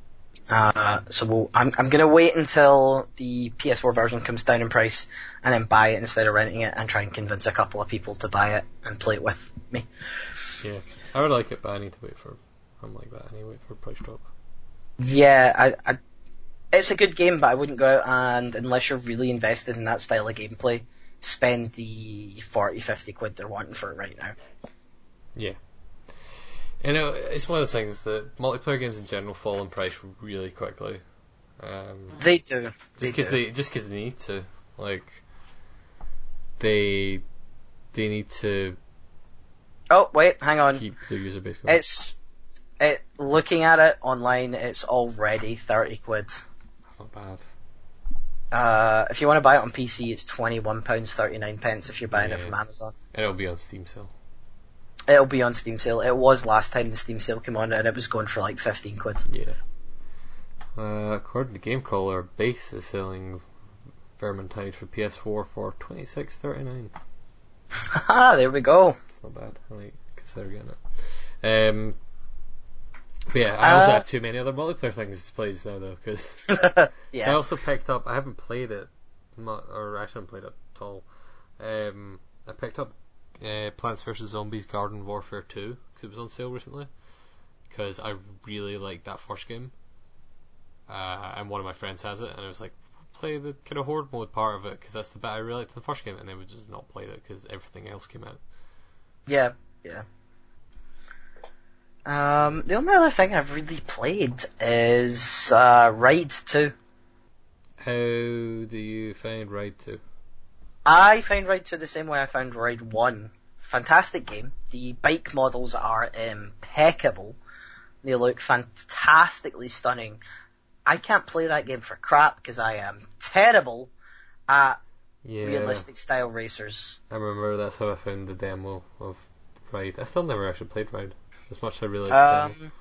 Uh, so we'll, I'm, I'm gonna wait until the PS4 version comes down in price and then buy it instead of renting it and try and convince a couple of people to buy it and play it with me. Yeah, I would like it, but I need to wait for I'm like that anyway for a price drop. Yeah, I, I, it's a good game, but I wouldn't go out and, unless you're really invested in that style of gameplay, spend the 40, 50 quid they're wanting for it right now. Yeah. You know, it's one of those things that multiplayer games in general fall in price really quickly. Um, They do. just because they just because they need to, like, they they need to Oh, wait, hang on. keep their user base going. It's, it, looking at it online, it's already 30 quid. That's not bad. Uh, if you want to buy it on PC, it's £21.39 pence if you're buying it from Amazon. And it'll be on Steam sale. It'll be on Steam sale. It was last time the Steam sale came on and it was going for like 15 quid. Yeah. Uh, according to GameCrawler, Base is selling Vermintide for PS4 for twenty six thirty nine. Haha, there we go. It's not bad. I like consider getting it. Um, but yeah, I also Uh, have too many other multiplayer things to play just now though, because I also picked up. I haven't played it, mu- or I haven't played it at all. Um, I picked up uh, Plants vs Zombies Garden Warfare 2 because it was on sale recently. Because I really liked that first game, uh, and one of my friends has it, and I was like, play the kind of horde mode part of it because that's the bit I really liked in the first game, and they would just not played it because everything else came out. Yeah, yeah. Um, the only other thing I've really played is uh, Ride 2. How do you find Ride 2? I find Ride 2 the same way I found Ride 1. Fantastic game. The bike models are impeccable. They look fantastically stunning. I can't play that game for crap because I am terrible at Yeah, realistic style racers. I remember that's how I found the demo of Ride. I still never actually played Ride as much as I really. Um,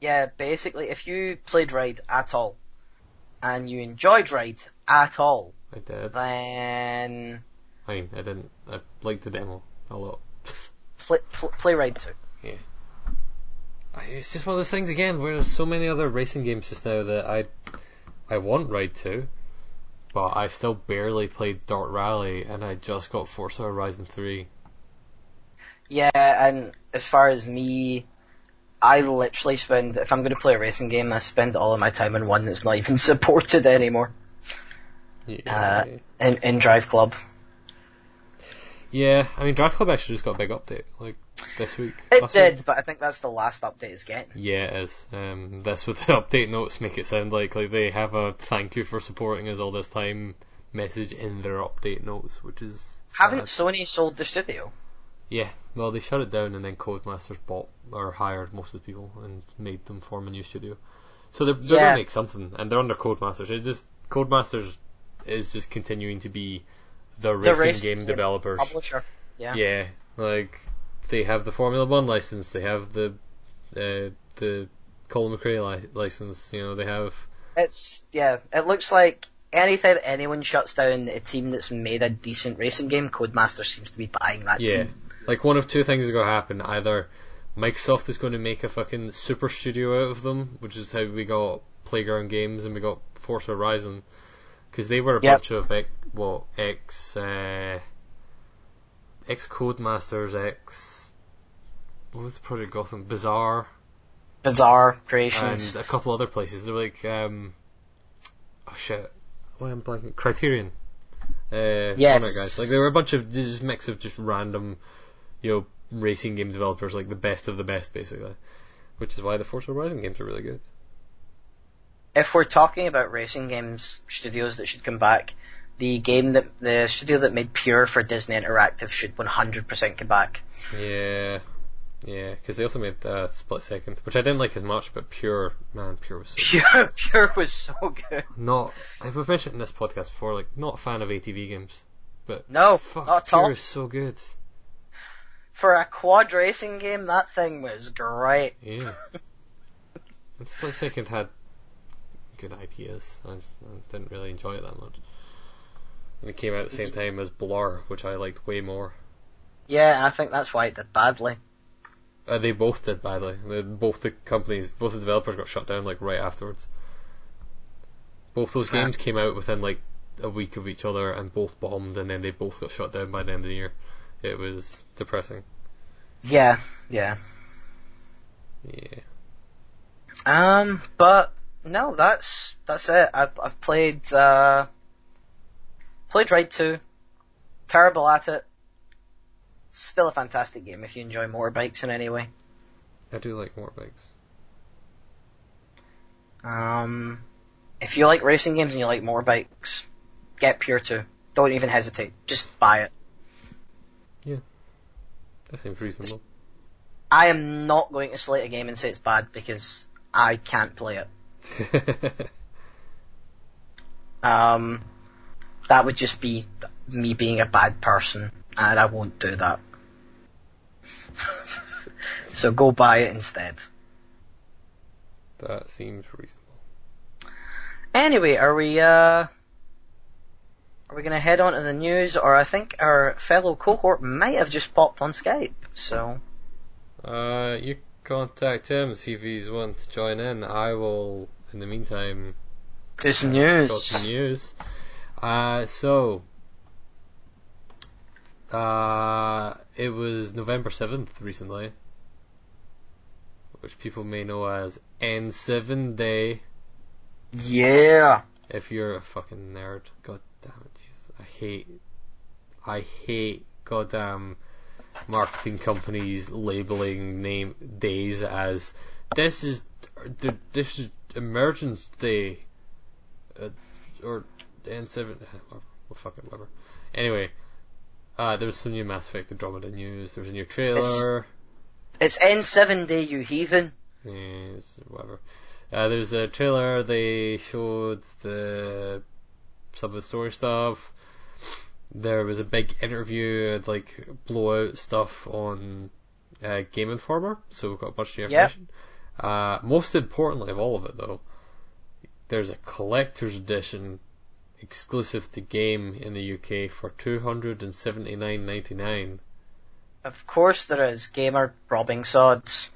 yeah, basically, if you played Ride at all, and you enjoyed Ride at all, I did. then I mean, I didn't. I liked the demo a lot. play, pl- play Ride 2. Yeah. It's just one of those things again where there's so many other racing games just now that I I want Ride 2, but I've still barely played Dirt Rally and I just got Forza Horizon 3. Yeah, and as far as me, I literally spend, if I'm going to play a racing game, I spend all of my time in one that's not even supported anymore, Yeah. in, in Drive Club. yeah, I mean Drive Club actually just got a big update like this week. It last week. did, but I think that's the last update it's getting. Yeah, it is. Um, that's what the update notes make it sound like. Like they have a thank you for supporting us all this time message in their update notes, which is Haven't. Sony sold the studio? Yeah, well, they shut it down and then Codemasters bought or hired most of the people and made them form a new studio. So they're, they're Yeah. gonna make something, and they're under Codemasters. It just Codemasters is just continuing to be the The racing racing game developers. Publisher. Yeah. Yeah, like they have the Formula One license, they have the uh, the Colin McRae li- license. You know, they have It's, yeah, it looks like anytime anyone shuts down a team that's made a decent racing game, Codemaster seems to be buying that yeah, team. Like one of two things is going to happen. Either Microsoft is going to make a fucking super studio out of them, which is how we got Playground Games and we got Forza Horizon, because they were a Yep. bunch of ex, what ex uh, ex Codemasters, ex what was the Project Gotham, Bizarre, Bizarre creations. and a couple other places. They're like um, oh shit, why am I blanking? Criterion. Uh, Yes. Guys. Like they were a bunch of just mix of just random, you know, racing game developers, like the best of the best, basically. Which is why the Forza Horizon games are really good. if we're talking about racing games studios that should come back, the game that the studio that made Pure for Disney Interactive should 100% come back. Yeah, yeah, because they also made uh, Split Second, which I didn't like as much, but Pure, man, Pure was so Pure, Pure was so good. not. We've mentioned in this podcast before, like not a fan of ATV games, but No, fuck, not at Pure all. is so good. For a quad racing game, that thing was great. Yeah. and Split Second had good ideas. I, just, I didn't really enjoy it that much. And it came out at the same time as Blur, which I liked way more. Yeah, I think that's why it did badly. Uh, they both did badly. They, both the companies, both the developers got shut down like right afterwards. Both those games came out within like a week of each other and both bombed, and then they both got shut down by the end of the year. It was depressing. Yeah, yeah. Yeah. Um, but no, that's that's it. I've I've played uh played Ride Two. Terrible at it. Still a fantastic game if you enjoy motorbikes in any way. I do like motorbikes. Um, if you like racing games and you like motorbikes, get Pure Two. Don't even hesitate. Just buy it. That seems reasonable. I am not going to slate a game and say it's bad because I can't play it. Um, that would just be me being a bad person, and I won't do that. so go buy it instead. that seems reasonable. Anyway, are we uh are we gonna head on to the news or I think our fellow cohort might have just popped on Skype, so Uh, you contact him, see if he's willing to join in. I will, in the meantime, do some got news. some news. Uh, so, uh, it was November 7th recently, which people may know as N7 Day. Yeah. If you're a fucking nerd, god damn it, Jesus. I hate, I hate goddamn marketing companies labeling name days as this is this is Emergence Day, uh, or N7. Well, fuck it, whatever. Anyway, uh, there was some new Mass Effect Andromeda news. There was a new trailer. It's N7 Day, you heathen. Yes, whatever. Uh, there was a trailer. They showed the some of the story stuff. There was a big interview, and, like blowout stuff on uh, Game Informer. So we've got a bunch of new Yep. information. Uh, most importantly of all of it, though, there's a collector's edition exclusive to game in the UK for two hundred and seventy nine ninety nine. Of course there is gamer robbing sods.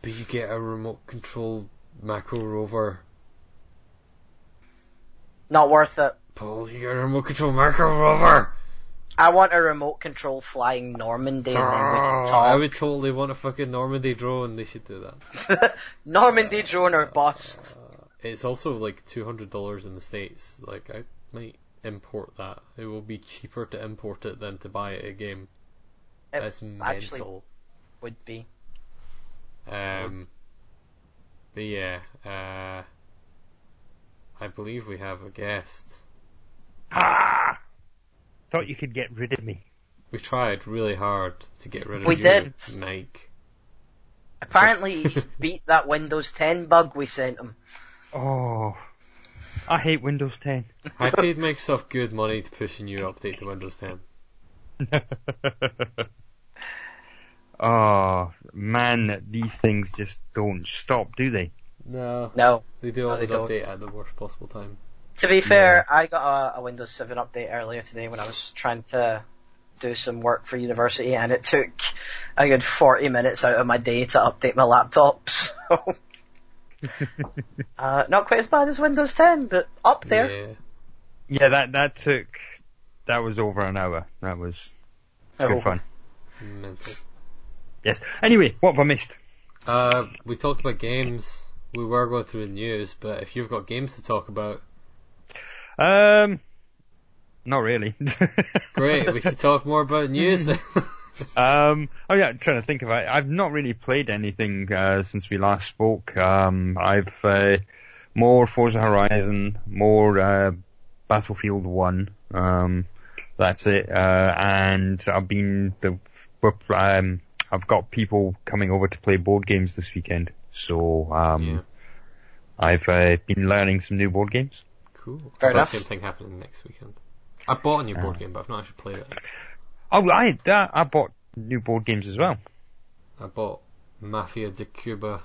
But you get a remote control macro rover. Not worth it. Paul, you get a remote control macro rover. I want a remote control flying Normandy and then we can Oh. I would totally want a fucking Normandy drone. They should do that. Normandy drone or bust. Uh, it's also like two hundred dollars in the states. Like I might import that. It will be cheaper to import it than to buy it a game. It That's actually- mental. Would be. Um, but yeah, uh, I believe we have a guest. Ah! Thought you could get rid of me. We tried really hard to get rid of We you, did. Mike. Apparently he's beat that Windows 10 bug we sent him. Oh, I hate Windows 10. I paid Microsoft good money to push a new update to Windows 10. oh, man, these things just don't stop, do they? No, No. they do No, always they don't. update at the worst possible time. To be fair, I got a, a Windows 7 update earlier today when I was trying to do some work for university and it took a good 40 minutes out of my day to update my laptop, so... uh, not quite as bad as Windows 10, but up there. Yeah. Yeah, that that took that was over an hour. That was Oh. good fun. Mental. Yes. Anyway, what have I missed? Uh, we talked about games. We were going through the news, but if you've got games to talk about, Um, not really. great. we can talk more about news then. Um, oh yeah, I'm trying to think of it. I've not really played anything uh, since we last spoke. Um, I've uh, more Forza Horizon, more uh, Battlefield One. Um, that's it. Uh, and I've been the um, I've got people coming over to play board games this weekend, so um, Yeah. I've uh, been learning some new board games. Cool. Fair enough. the same thing happening next weekend. I bought a new board Ah. game, but I've not actually played it. Oh, I that, I bought new board games as well. I bought Mafia de Cuba,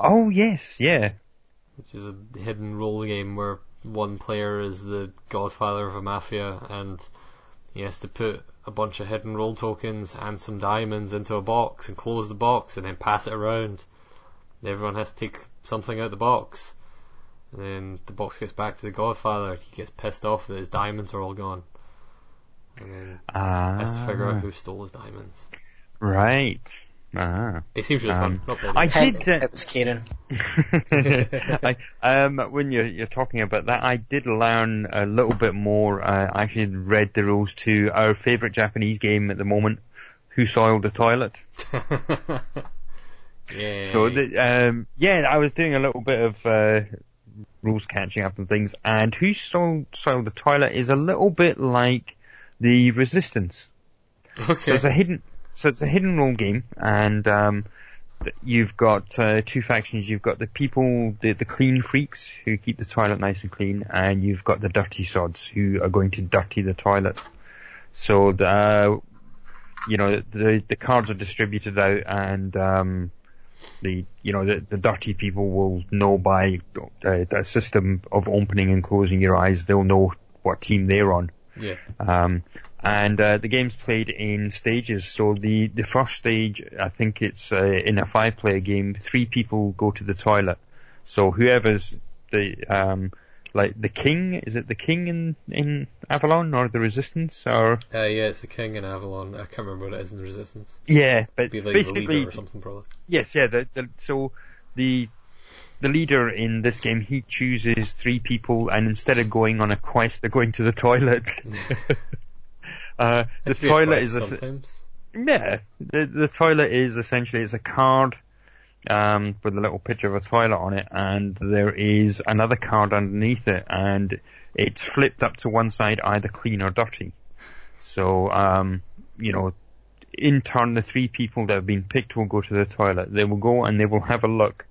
Oh yes, yeah. which is a hidden role game where one player is the godfather of a mafia and he has to put a bunch of hidden role tokens and some diamonds into a box and close the box and then pass it around. And everyone has to take something out of the box. And then the box gets back to the godfather. He gets pissed off that his diamonds are all gone. And then Ah, has to figure out who stole his diamonds. Right. Ah. It seems really Um, fun. Not I did, uh, it was Kieran. I, um, when you're, you're talking about that, I did learn a little bit more. Uh, I actually read the rules to our favourite Japanese game at the moment, Who Soiled the Toilet. yeah. So, the, um, yeah, I was doing a little bit of uh, rules catching up and things, and Who Soiled, Soiled the Toilet is a little bit like the Resistance. okay. So it's a hidden, so it's a hidden role game, and um, you've got uh, two factions. You've got the people, the, the clean freaks who keep the toilet nice and clean, and you've got the dirty sods who are going to dirty the toilet. So the, uh, you know, the the cards are distributed out, and um, the you know the, the dirty people will know by uh, system of opening and closing your eyes. They'll know what team they're on. Yeah. Um, and uh, the game's played in stages. So the the first stage, I think it's uh, in a five player game. Three people go to the toilet. So whoever's the um, like the king, is it the king in in Avalon or the Resistance or Uh, yeah, it's the King in Avalon. I can't remember what it is in the Resistance. yeah, but Be like the basically leader or something, probably. Yes, yeah. The, the, so the the leader in this game he chooses three people, and instead of going on a quest, they're going to the toilet. uh, the It could be a toilet is a, sometimes. yeah. The the toilet is essentially it's a card um, with a little picture of a toilet on it, and there is another card underneath it, and it's flipped up to one side, either clean or dirty. So um, you know, in turn, the three people that have been picked will go to the toilet. They will go and they will have a look.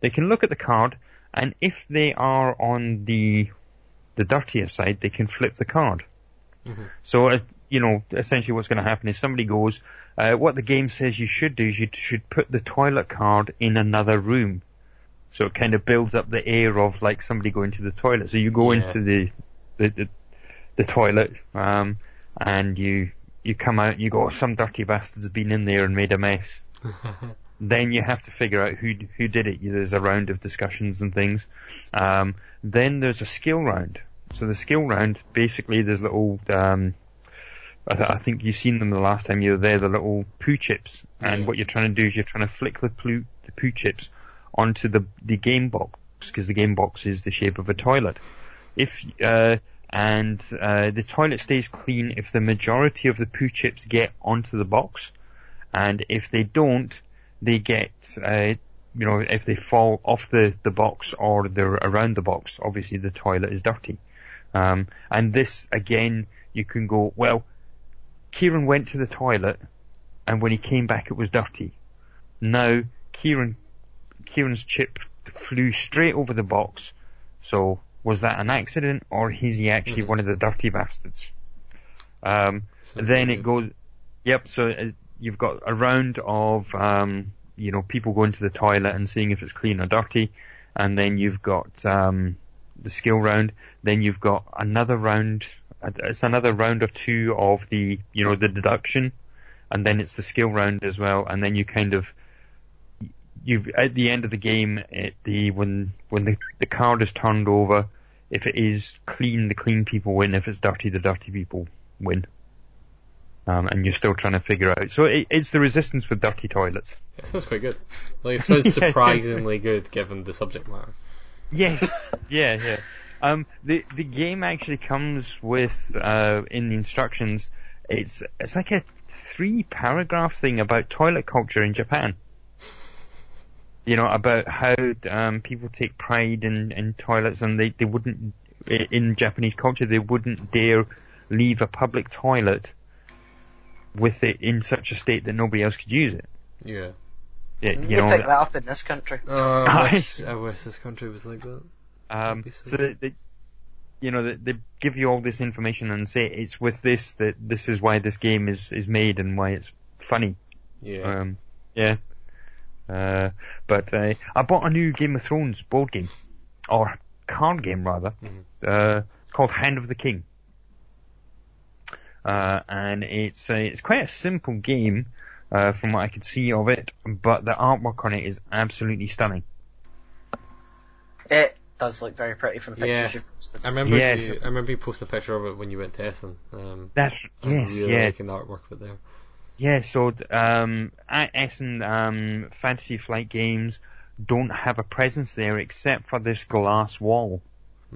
They can look at the card, and if they are on the the dirtier side, they can flip the card. Mhm. So, uh, you know, essentially what's going to happen is somebody goes, uh, what the game says you should do is you should put the toilet card in another room. So it kind of builds up the air of like somebody going to the toilet. So you go Yeah. into the, the, the, the toilet, um, and you, you come out and you go, oh, some dirty bastard's been in there and made a mess. then you have to figure out who who did it. There's a round of discussions and things. Um, then there's a skill round. So the skill round, basically, there's little. Um, I, th- I think you've seen them the last time you were there. The little poo chips, and Yeah. what you're trying to do is you're trying to flick the poo the poo chips onto the the game box because the game box is the shape of a toilet. If uh, and uh, the toilet stays clean if the majority of the poo chips get onto the box, and if they don't, they get, uh, you know, if they fall off the, the box or they're around the box, obviously the toilet is dirty. Um, and this, again, you can go, well, Kieran went to the toilet and when he came back it was dirty. Now, Kieran, Kieran's chip flew straight over the box, so was that an accident or is he actually Mhm. one of the dirty bastards? Um, then it goes, yep, so uh, you've got a round of, um, you know, people going to the toilet and seeing if it's clean or dirty, and then you've got, um, the skill round, then you've got another round, it's another round or two of the, you know, the deduction, and then it's the skill round as well, and then you kind of, you've, at the end of the game, the, when, when the, the card is turned over, if it is clean, the clean people win, if it's dirty, the dirty people win. Um, and you're still trying to figure out. So it, it's the resistance with dirty toilets. It sounds quite good. Like, it sounds surprisingly good given the subject matter. Yes, yeah, yeah. Um, the the game actually comes with uh, in the instructions. It's it's like a three paragraph thing about toilet culture in Japan. You know about how um, people take pride in, in toilets and they, they wouldn't in Japanese culture, they wouldn't dare leave a public toilet with it in such a state that nobody else could use it. Yeah. Yeah, You, you know, pick that up in this country. Oh, I, wish, I wish this country was like that. Um, so so they, they, you know, they, they give you all this information and say it's with this that this is why this game is, is made and why it's funny. Yeah. Um, yeah. Uh, but uh, I bought a new Game of Thrones board game, or card game rather. Mhm. Uh, it's called Hand of the King. Uh, and it's uh, it's quite a simple game, uh, from what I could see of it, but the artwork on it is absolutely stunning. It does look very pretty from pictures Yeah. you've posted. I remember Yes. you, I remember you posted a picture of it when you went to Essen. Um, That's I'm yes, really yeah. liking the artwork of it there. Yeah, so um, at Essen, um, Fantasy Flight Games don't have a presence there except for this glass wall,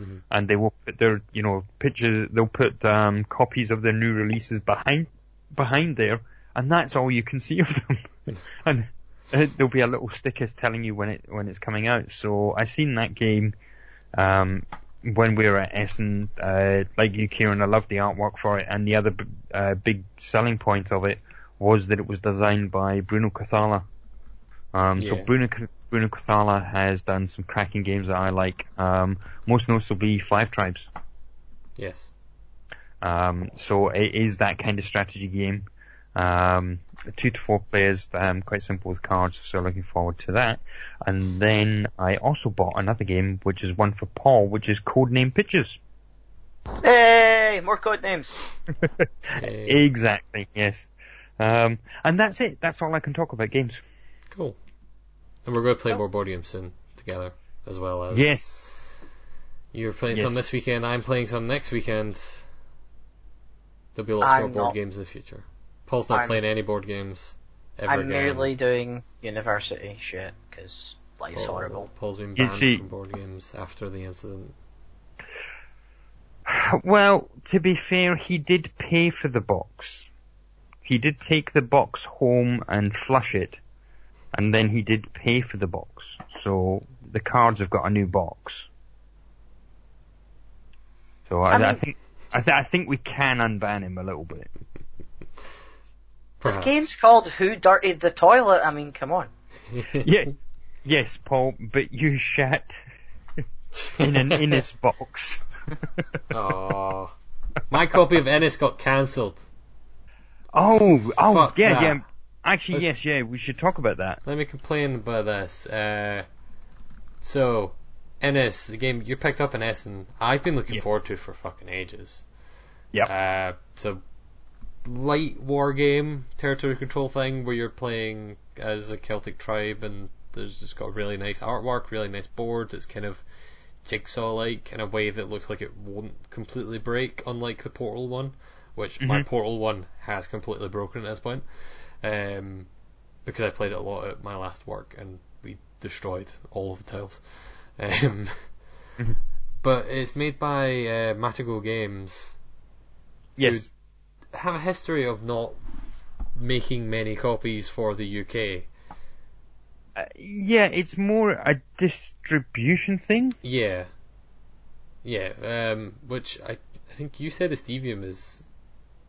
Mhm. and they will put their, you know, pictures. They'll put um, copies of their new releases behind behind there, and that's all you can see of them. and uh, there'll be a little sticker telling you when it when it's coming out. So I seen that game um, when we were at Essen, uh, like you, Kieran. I loved the artwork for it, and the other b- uh, big selling point of it was that it was designed by Bruno Cathala. Um, So Bruno Bruno Cathala has done some cracking games that I like. Um, most notably Five Tribes. Yes. Um, so it is that kind of strategy game. Um, two to four players, um, quite simple with cards, so looking forward to that. And then I also bought another game, which is one for Paul, which is Codename Pictures. Hey, more code names. Yay. exactly, yes. Um, and that's it. That's all I can talk about games. Cool. And we're going to play Oh. more board games soon together, as well as Yes. you're playing Yes. some this weekend. I'm playing some next weekend. There'll be lots I'm more board not- games in the future. Paul's not I'm- playing any board games ever again. I'm again. merely doing university shit because life's Paul- horrible. Paul's been You banned see- from board games after the incident. Well, to be fair, he did pay for the box. He did take the box home and flush it, and then he did pay for the box. So the cards have got a new box. So I, I I, think I, th- I think we can unban him a little bit. The game's called Who Dirtied the Toilet? I mean, come on. Yeah, yes, Paul, but you shat in an Inis box. oh. My copy of Inis got cancelled. Oh, oh, Fuck yeah, that. yeah. Actually, Let's- yes, yeah, we should talk about that. Let me complain about this. Uh, so, Inis, the game you picked up in Essen, I've been looking Yes. forward to for fucking ages. Yep. Uh, it's a light war game, territory control thing, where you're playing as a Celtic tribe, and there's just got really nice artwork, really nice board. It's kind of jigsaw-like in a way that looks like it won't completely break, unlike the Portal one, which my Mhm. Portal one has completely broken at this point. Um, because I played it a lot at my last work and we destroyed all of the tiles. Um, Mhm. but it's made by uh, Matagot Games, yes. have a history of not making many copies for the UK. Uh, yeah, it's more a distribution thing. Yeah, yeah. Um, which I I think you said Esdevium is.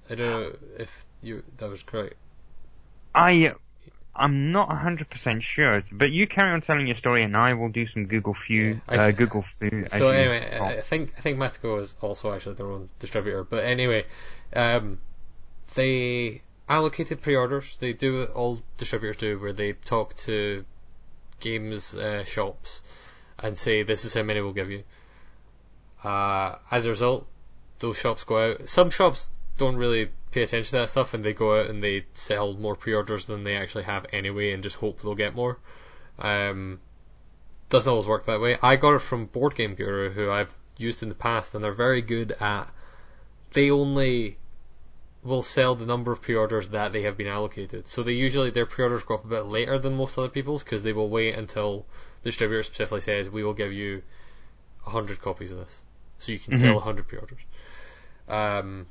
I don't know if you that was correct. I, I'm not hundred percent sure, but you carry on telling your story, and I will do some Google few, Yeah, I- uh, Google as So anyway, talk. I think I think Matagot is also actually their own distributor. But anyway, um, they allocated pre-orders. They do what all distributors do, where they talk to games uh, shops and say this is how many we'll give you. Uh, as a result, those shops go out. Some shops don't really pay attention to that stuff, and they go out and they sell more pre-orders than they actually have anyway, and just hope they'll get more. Um, doesn't always work that way. I got it from Board Game Guru, who I've used in the past, and they're very good at. They only will sell the number of pre-orders that they have been allocated. So they usually their pre-orders go up a bit later than most other people's because they will wait until the distributor specifically says we will give you hundred copies of this, so you can sell Mhm. a hundred pre-orders. Um,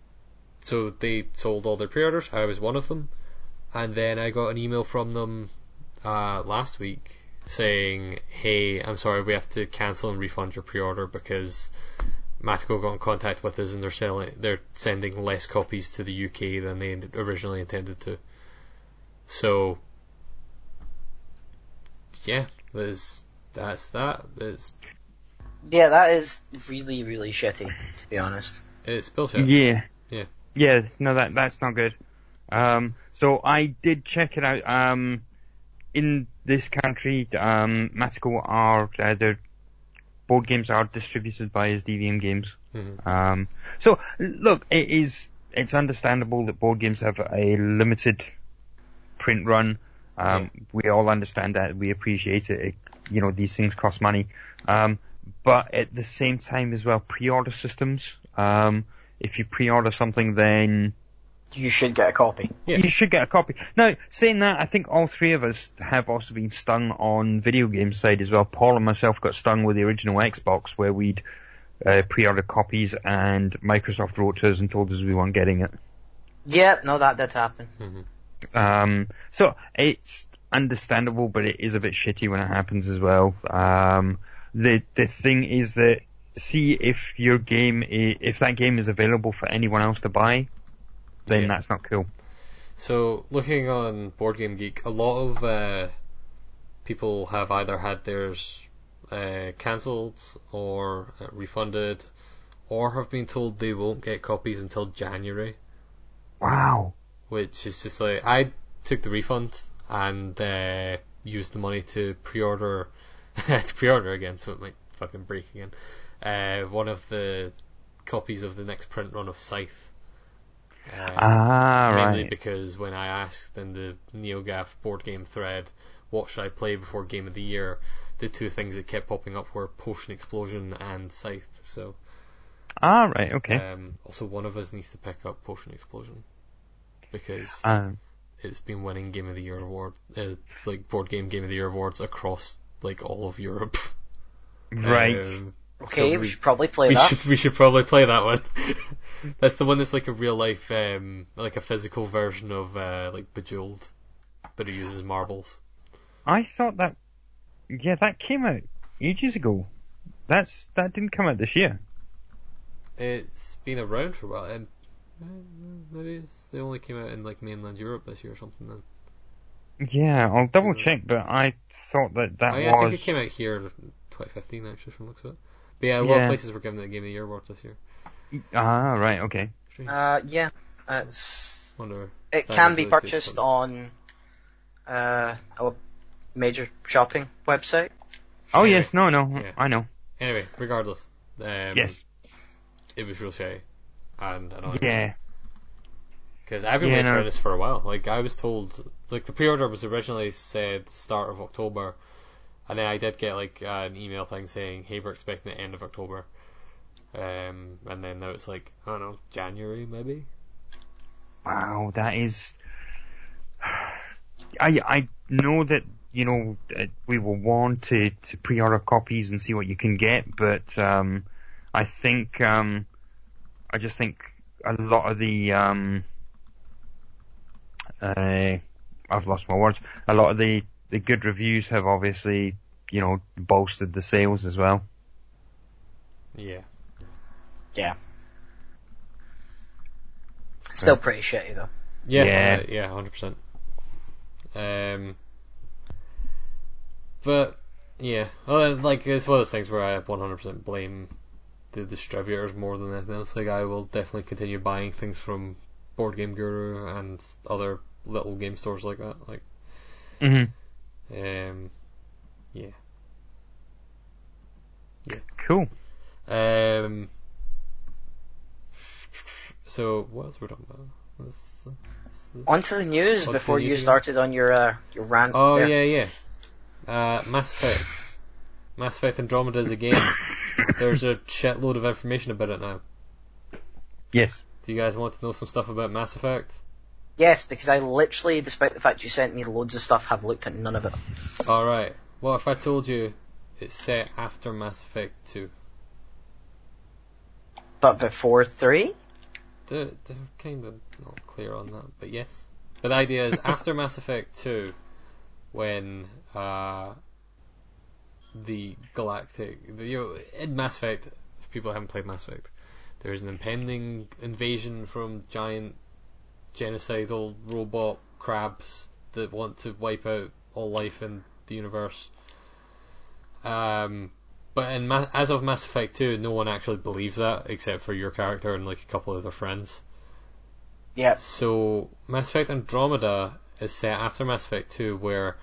so they sold all their pre-orders. I was one of them, and then I got an email from them uh, last week saying, "Hey, I'm sorry, we have to cancel and refund your pre-order because Matagot got in contact with us and they're selling, they're sending less copies to the UK than they originally intended to. So, yeah, there's that's that. It's Yeah, that is really, really shitty, to be honest. it's bullshit. Yeah. Yeah. Yeah, no, that that's not good. Um, so I did check it out. Um, in this country, um, Matagot are uh, their board games are distributed by Esdevium Games. Mhm. Um, so look, it is it's understandable that board games have a limited print run. Um, We all understand that. We appreciate it. it. You know, these things cost money. Um, but at the same time as well, pre-order systems. Um, if you pre-order something, then You should get a copy. Yeah. you should get a copy. Now, saying that, I think all three of us have also been stung on video game side as well. Paul and myself got stung with the original Xbox where we'd uh, pre-ordered copies and Microsoft wrote to us and told us we weren't getting it. Yeah, no, that did happen. Um, so it's understandable, but it is a bit shitty when it happens as well. Um, the the thing is that see if your game i- if that game is available for anyone else to buy, then Yeah. that's not cool. So, looking on Board Game Geek, a lot of uh, people have either had theirs uh, cancelled or uh, refunded, or have been told they won't get copies until January, Wow. which is just like I took the refund and uh, used the money to pre-order to pre-order again, so it might fucking break again. Uh, one of the copies of the next print run of Scythe. Uh, Ah, Mainly right. because when I asked in the NeoGAF board game thread, what should I play before Game of the Year, the two things that kept popping up were Potion Explosion and Scythe. So, Ah, right. Okay. um, also one of us needs to pick up Potion Explosion because Um, it's been winning Game of the Year award, uh, like board game Game of the Year awards across like all of Europe. right. Um, Okay, so we, should probably play we that. should we should probably play that one. that's the one that's like a real life, um, like a physical version of uh, like Bejeweled, but it uses marbles. I thought that. Yeah, that came out ages ago. That's that didn't come out this year. It's been around for a while, and uh, maybe it's, it only came out in like mainland Europe this year or something. Then Yeah, I'll double check, but I thought that that oh, yeah, I was. think it came out here in 2015 actually, from the looks of it. But yeah, a lot of Yeah. places were given the Game of the Year award this year. Ah, right. Okay. Uh, yeah, it's, Wonder. it can be really purchased on uh, a major shopping website. Oh Anyway. yes, no, no, Yeah. I know. Anyway, regardless, um, yes. it was real shitty, and annoying. Yeah. Because I've been Yeah, waiting no. for this for a while. Like I was told, like the pre-order was originally said start of October, and then I did get like uh, an email thing saying, "Hey, we're expecting the end of October," um, and then now it's like I don't know, January maybe. Wow, that is. I I know that you know uh, we will want to to pre-order copies and see what you can get, but um, I think um, I just think a lot of the um, uh, I've lost my words. A lot of the the good reviews have obviously you know bolstered the sales as well. Yeah. Yeah. Still pretty shitty though. Yeah. Yeah. uh, yeah, hundred percent. Um, but yeah, well, like it's one of those things where I 100% blame the distributors more than anything else. Like I will definitely continue buying things from Board Game Guru and other little game stores like that. Like, Mm-hmm. Um, yeah. Yeah. Cool. Um. So what else were we're talking about? This- this- this- On to the news On before the you again. started on your uh, your rant. Oh there. yeah, yeah. Uh, Mass Effect. Mass Effect Andromeda is a game. There's a shitload of information about it now. Yes. Do you guys want to know some stuff about Mass Effect? Yes, because I literally, despite the fact you sent me loads of stuff, have looked at none of it. Alright. Well, if I told you it's set after Mass Effect 2? But before three, They're, they're kind of not clear on that, but yes. But the idea is after Mass Effect 2, when uh, the galactic, the, you know, in Mass Effect, for people haven't played Mass Effect. There's an impending invasion from giant genocidal robot crabs that want to wipe out all life in the universe. Um, but in Ma- as of Mass Effect 2, no one actually believes that except for your character and like a couple of their friends. Yeah. So Mass Effect Andromeda is set after Mass Effect 2, where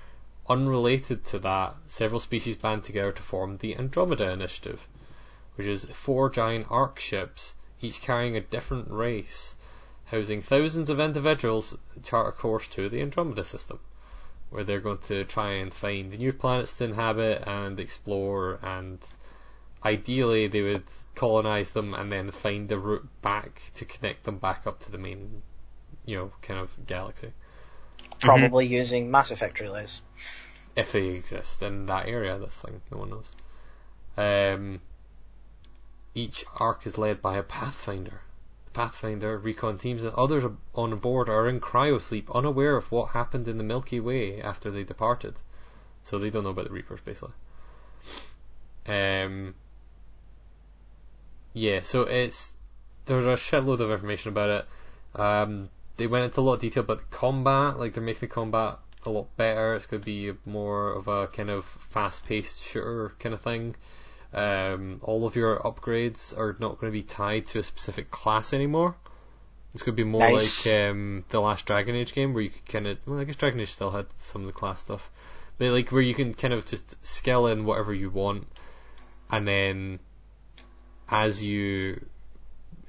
unrelated to that, several species band together to form the Andromeda Initiative, which is four giant ark ships, each carrying a different race, housing thousands of individuals chart a course to the Andromeda system, where they're going to try and find new planets to inhabit and explore, and ideally they would colonize them and then find the route back to connect them back up to the main, you know, kind of galaxy. Probably using Mass Effect relays. if they exist in that area. This thing, no one knows. Um, each ark is led by a pathfinder. Pathfinder, recon teams, and others on board are in cryosleep, unaware of what happened in the Milky Way after they departed. So they don't know about the Reapers, basically. Um, yeah, so it's there's a shitload of information about it. Um, they went into a lot of detail about the combat, like they're making the combat a lot better. It's going to be more of a kind of fast-paced shooter kind of thing. Um, all of your upgrades are not going to be tied to a specific class anymore. It's going to be more Nice. like um, the last Dragon Age game, where you could kind of well, I guess Dragon Age still had some of the class stuff, but like where you can kind of just scale in whatever you want, and then as you,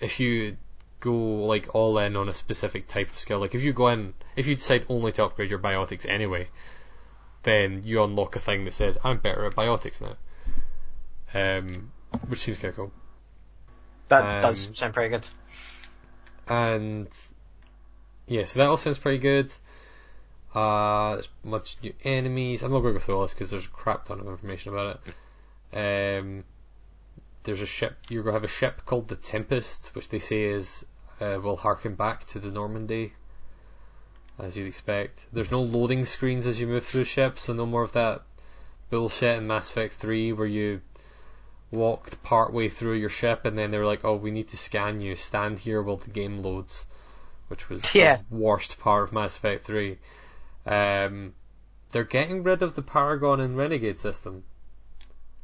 if you go like all in on a specific type of skill. Like if you go in, if you decide only to upgrade your biotics anyway, then you unlock a thing that says I'm better at biotics now. Um, which seems kind of cool. That Um, does sound pretty good. And yeah, so that all sounds pretty good. Uh, there's much new enemies. I'm not going to go through all this because there's a crap ton of information about it. Um, there's a ship. You're going to have a ship called the Tempest, which they say is uh, will harken back to the Normandy, as you'd expect. There's no loading screens as you move through the ship, so no more of that bullshit in Mass Effect 3 where you walked part way through your ship and then they were like, "Oh, we need to scan you. Stand here while the game loads," which was Yeah. the worst part of Mass Effect 3. Um, they're getting rid of the Paragon and Renegade system,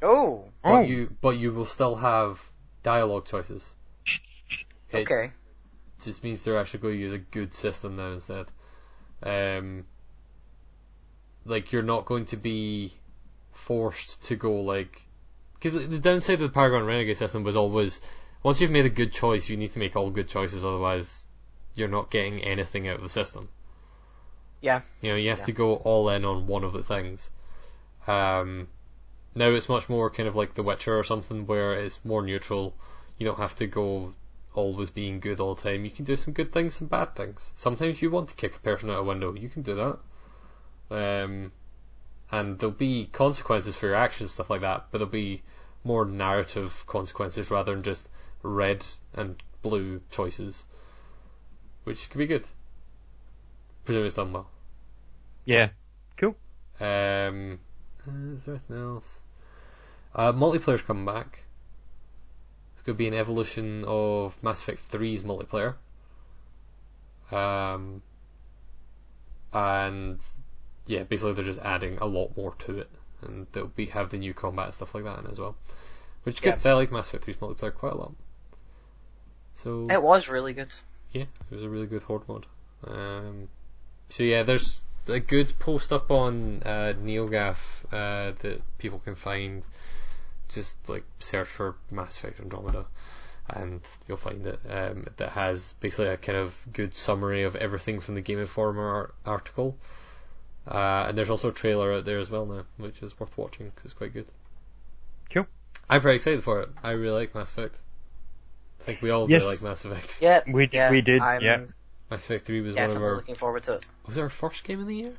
Oh, but Oh. you but you will still have dialogue choices. It okay. just means they're actually going to use a good system now instead. Um, like you're not going to be forced to go like because the downside of the Paragon Renegade system was always once you've made a good choice, you need to make all good choices, otherwise you're not getting anything out of the system. Yeah. You know, you have Yeah. to go all in on one of the things. Um, now it's much more kind of like The Witcher or something where it's more neutral. You don't have to go always being good all the time. You can do some good things, some bad things. Sometimes you want to kick a person out a window. You can do that. Um, and there'll be consequences for your actions, stuff like that, but there'll be more narrative consequences rather than just red and blue choices, which could be good. Presumably it's done well. Yeah. Cool. Um, uh, is there anything else? Uh, multiplayer's coming back. It's going to be an evolution of Mass Effect 3's multiplayer. Um, and yeah, basically they're just adding a lot more to it, and they'll be have the new combat and stuff like that in as well, which is good. Yeah. 'cause I like Mass Effect 3's multiplayer quite a lot. So It was really good. yeah, it was a really good horde mod. Um, so yeah, there's a good post up on uh, NeoGAF uh, that people can find. Just like search for Mass Effect Andromeda, and you'll find it. Um, that has basically a kind of good summary of everything from the Game Informer ar- article. Uh, and there's also a trailer out there as well now, which is worth watching because it's quite good. Cool. I'm very excited for it. I really like Mass Effect. I think we all Yes. really like Mass Effect. Yeah. We d- yeah, we did, I'm yeah. Mass Effect 3 was one of definitely our looking forward to it. Was it our first game of the year?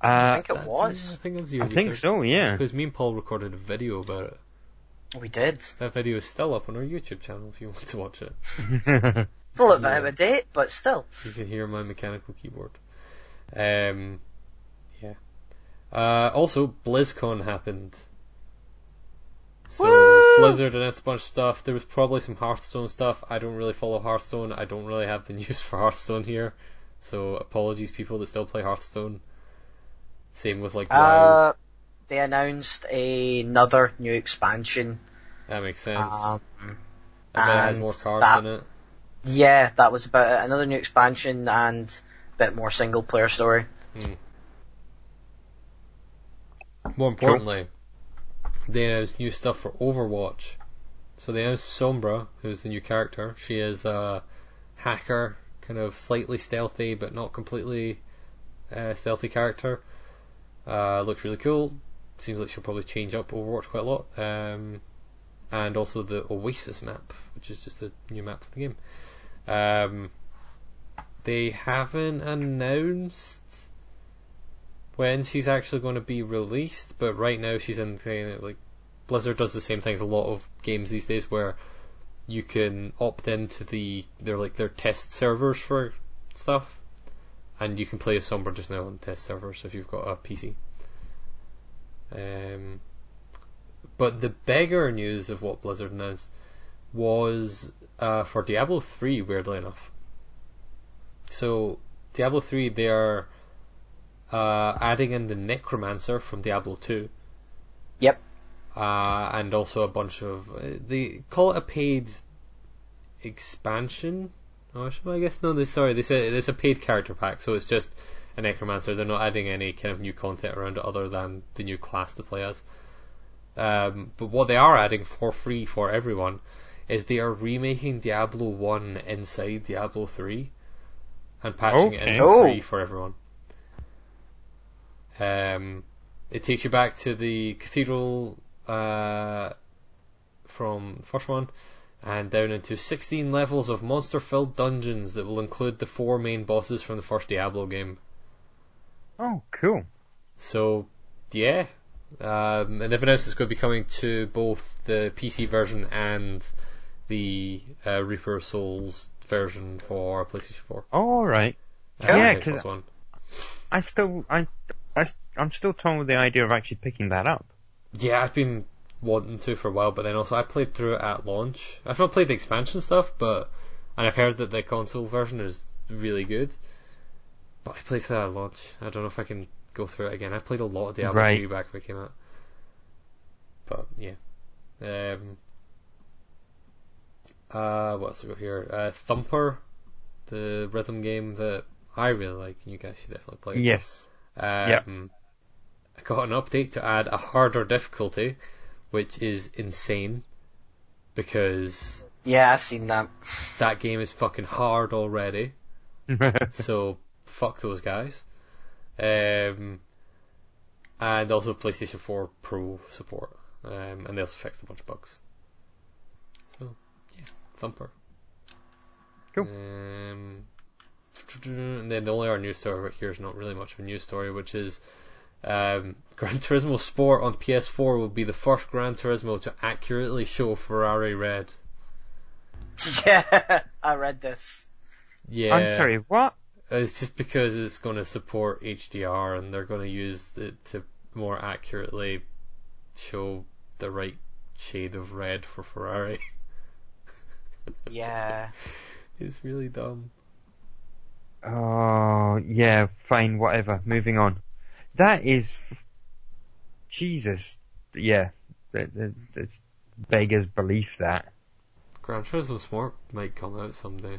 I Uh, think it was. I think it was the I think so. Yeah. Because me and Paul recorded a video about it. We did. That video is still up on our YouTube channel if you want to watch it. It's a little bit Yeah. out of date, but still. You can hear my mechanical keyboard. Um, yeah. Uh, also, BlizzCon happened. So, Woo! Blizzard announced a bunch of stuff. There was probably some Hearthstone stuff. I don't really follow Hearthstone. I don't really have the news for Hearthstone here. So apologies, people that still play Hearthstone. Same with like WoW. Uh, they announced another new expansion. that makes sense. Um, I bet it has more cards that- in it. yeah, that was about it. Another new expansion and bit more single player story. More importantly, they announced new stuff for Overwatch. So they announced Sombra, who's the new character. She is a hacker, kind of slightly stealthy, but not completely uh, stealthy character. Uh, looks really cool. Seems like she'll probably change up Overwatch quite a lot. Um, and also the Oasis map, which is just a new map for the game. Um, they haven't announced when she's actually going to be released, but right now she's in the like Blizzard does the same thing as a lot of games these days where you can opt into the they're like their test servers for stuff and you can play as Sombra just now on test servers if you've got a PC. Um, but the bigger news of what Blizzard announced was uh, for Diablo 3, weirdly enough. So, Diablo 3, they are uh, adding in the Necromancer from Diablo 2. Yep. Uh, and also a bunch of. Uh, they call it a paid expansion? Oh, I guess? No, they, sorry, they said it's a paid character pack, so it's just a Necromancer. They're not adding any kind of new content around it other than the new class to play as. Um, but what they are adding for free for everyone is they are remaking Diablo 1 inside Diablo 3 and patching it Okay. in for Oh. free for everyone. Um, it takes you back to the cathedral uh, from the first one and down into 16 levels of monster filled dungeons that will include the four main bosses from the first Diablo game. Oh, cool. So, yeah. Um, and they've announced it's going to be coming to both the PC version and the uh, Reaper Souls version for PlayStation 4. All right. Uh, Yeah, Xbox 'cause- One. I still, I, I, I'm still torn with the idea of actually picking that up. Yeah, I've been wanting to for a while, but then also I played through it at launch. I've not played the expansion stuff, but and I've heard that the console version is really good. But I played through it at launch. I don't know if I can go through it again. I played a lot of Diablo Right. 3 back when it came out. But yeah. Um uh what else we got here? Uh Thumper, the rhythm game that I really like and you guys should definitely play. it. Yes. Um, I got an update to add a harder difficulty, which is insane because Yeah, I've seen that. that game is fucking hard already. So fuck those guys. Um, and also PlayStation 4 Pro support. Um, and they also fixed a bunch of bugs. So yeah, Thumper. Cool. Um, and then the only other news story right here is not really much of a news story, which is um, Gran Turismo Sport on PS4 will be the first Gran Turismo to accurately show Ferrari red. Yeah, I read this. Yeah, I'm sorry, what? It's just because it's going to support HDR and they're going to use it to more accurately show the right shade of red for Ferrari. Yeah. It's really dumb. Oh, yeah, fine, whatever. Moving on. That is, Jesus, yeah, that, that, that's beggars belief. That, Gran Turismo Sport might come out someday.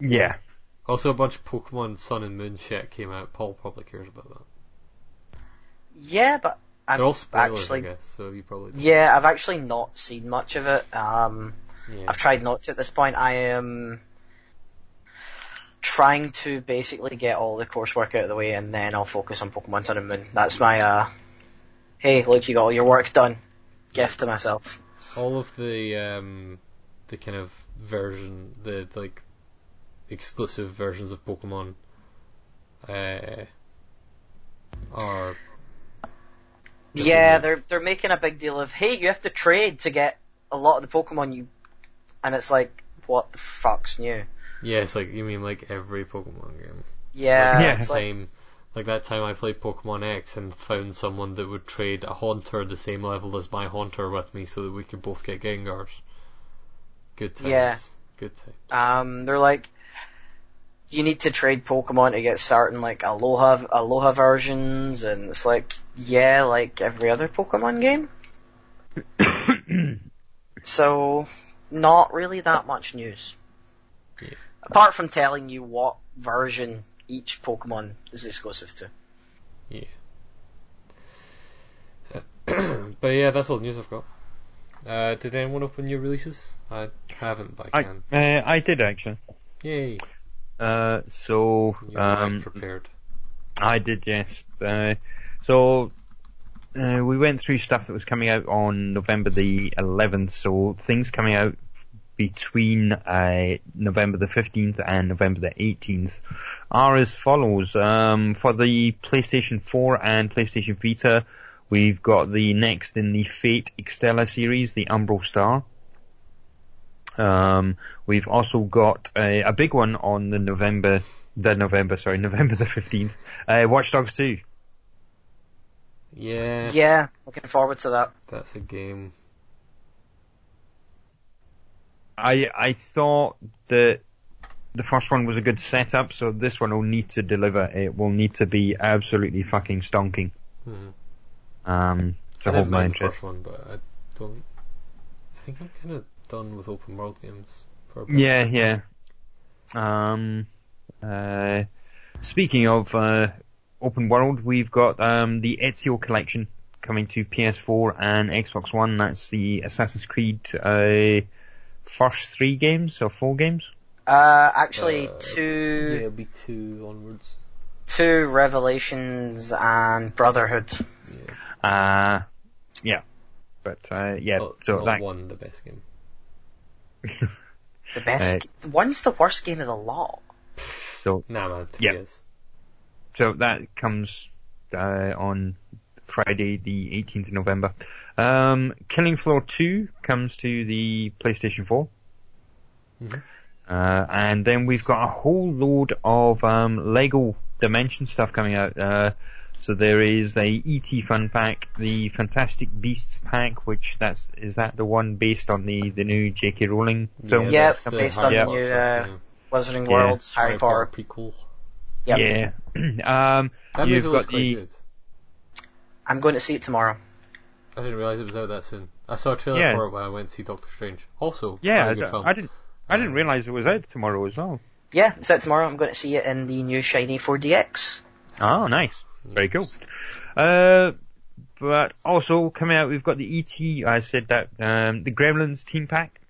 yeah, Also, a bunch of Pokemon Sun and Moon shit came out. Paul probably cares about that. Yeah, but I've They're all spoilers, actually, I guess. So you probably don't. yeah, I've actually not seen much of it. Um, Yeah. I've tried not to at this point. I am trying to basically get all the coursework out of the way, and then I'll focus on Pokemon Sun and Moon. That's my uh, hey, look, you got all your work done. Gift to myself. all of the um the kind of version the like exclusive versions of Pokemon uh are Yeah, they're they're making a big deal of hey, you have to trade to get a lot of the Pokemon you, and it's like what the fuck's new? yeah it's like you mean like every Pokemon game Yeah, Yeah. it's like same Like that time I played Pokemon X and found someone that would trade a Haunter the same level as my Haunter with me so that we could both get Gengars. Good times. Yeah. Good times. Um, they're like, you need to trade Pokemon to get certain like Alola Alola versions, and it's like, yeah, like every other Pokemon game. so, not really that much news. Yeah. Apart from telling you what version each Pokemon is exclusive to. Yeah. but yeah, that's all the news I've got. Uh, did anyone open new releases? I haven't, but I I can. uh, I did actually. Yay! Uh, so um, prepared. I did, yes. Uh, so uh, we went through stuff that was coming out on November the 11th. So things coming out between uh, November the 15th and November the 18th are as follows. Um, for the PlayStation 4 and PlayStation Vita, we've got the next in the Fate Extella series, the Umbral Star. Um, we've also got a, a big one on the November, the November, sorry, November the 15th, uh, Watch Dogs 2. Yeah, Yeah, looking forward to that. that's a game. I, I thought that the first one was a good setup, so this one will need to deliver. It will need to be absolutely fucking stonking. Mhm. Um, to I hold my mind the interest. first one, but I don't. I think I'm kind of done with open world games. For a bit. Yeah, yeah. Um, uh, speaking of uh, open world, we've got um, the Ezio collection coming to PS4 and Xbox One. That's the Assassin's Creed uh, first three games or four games. Uh, actually, Uh, Yeah, two it'll be two onwards. two Revelations and Brotherhood. Yeah. Uh, yeah. But uh, yeah, Oh, so not that one, the best game. The best. one's the worst game of the lot. so Nah, man, two Yeah. years. So that comes uh, on Friday, the 18th of November. Um, Killing Floor 2 comes to the PlayStation 4. Mhm. Uh, and then we've got a whole load of um, Lego Dimension stuff coming out. Uh, so there is the ET Fun Pack, the Fantastic Beasts Pack, which that's is that the one based on the the new J.K. Rowling film? Yeah, that's the based Harry on the new, uh. Wizarding Yeah. Worlds, Harry Potter. prequel. Yep. Yeah. um, That you've got the good. I'm going to see it tomorrow. I didn't realize it was out that soon. I saw a trailer Yeah. for it when I went to see Doctor Strange. Also, yeah. quite a I, good film. I didn't I didn't Um, realize it was out tomorrow as well. Yeah, it's out tomorrow. I'm going to see it in the new shiny 4DX. Oh, nice. Very cool. Uh, but also coming out, we've got the ET. I said that um, the Gremlins team pack,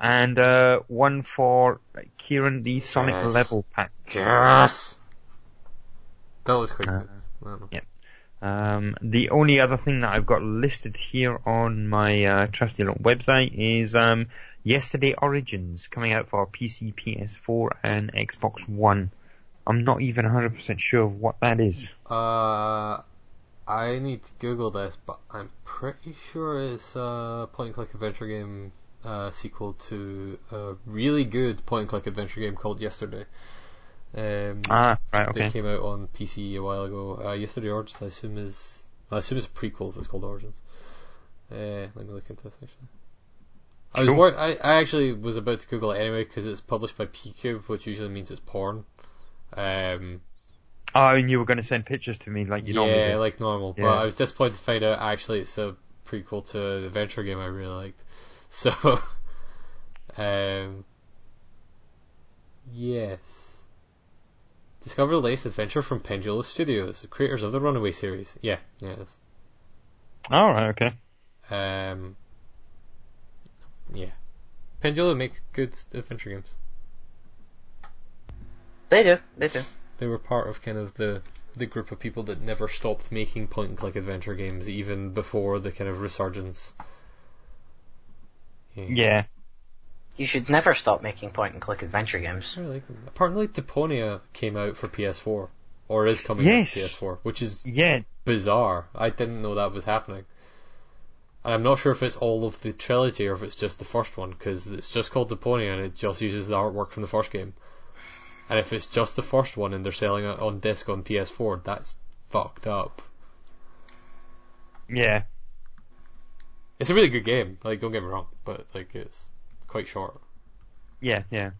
and uh, one for Kieran the Sonic Yes. level pack. Yes. That was quick. Uh, good. I don't know. yeah. Um, the only other thing that I've got listed here on my uh, trusty little website is um, Yesterday Origins coming out for PC, PS4, and Xbox One. I'm not even 100% sure of what that is. Uh, I need to Google this, but I'm pretty sure it's a point and click adventure game uh, sequel to a really good point and click adventure game called Yesterday. Um, Ah, right, They okay. came out on PC a while ago. Uh, Yesterday Origins, I assume is I assume it's a prequel if it's called Origins. Uh, let me look into this actually. I was Cool. wor- I, I actually was about to Google it anyway because it's published by PCube, which usually means it's porn. Um, Oh, and you were going to send pictures to me like you normally yeah, do. like normal. But Yeah. I was disappointed to find out actually it's a prequel to an adventure game I really liked. So, um, yes. Discover the latest adventure from Pendulo Studios, the creators of the Runaway series. Yeah, yeah, it is. All right, okay. Um, yeah. Pendulo make good adventure games. They do, they do. They were part of kind of the the group of people that never stopped making point and click adventure games, even before the kind of resurgence. Yeah. You should never stop making point and click adventure games. I really like them. Apparently, Deponia came out for PS4, or is coming Yes. out for PS4, which is Yeah. bizarre. I didn't know that was happening. And I'm not sure if it's all of the trilogy or if it's just the first one, because it's just called Deponia and it just uses the artwork from the first game. And if it's just the first one and they're selling it on disc on PS4, that's fucked up. Yeah. It's a really good game. Like, don't get me wrong, but like it's quite short. Yeah, yeah.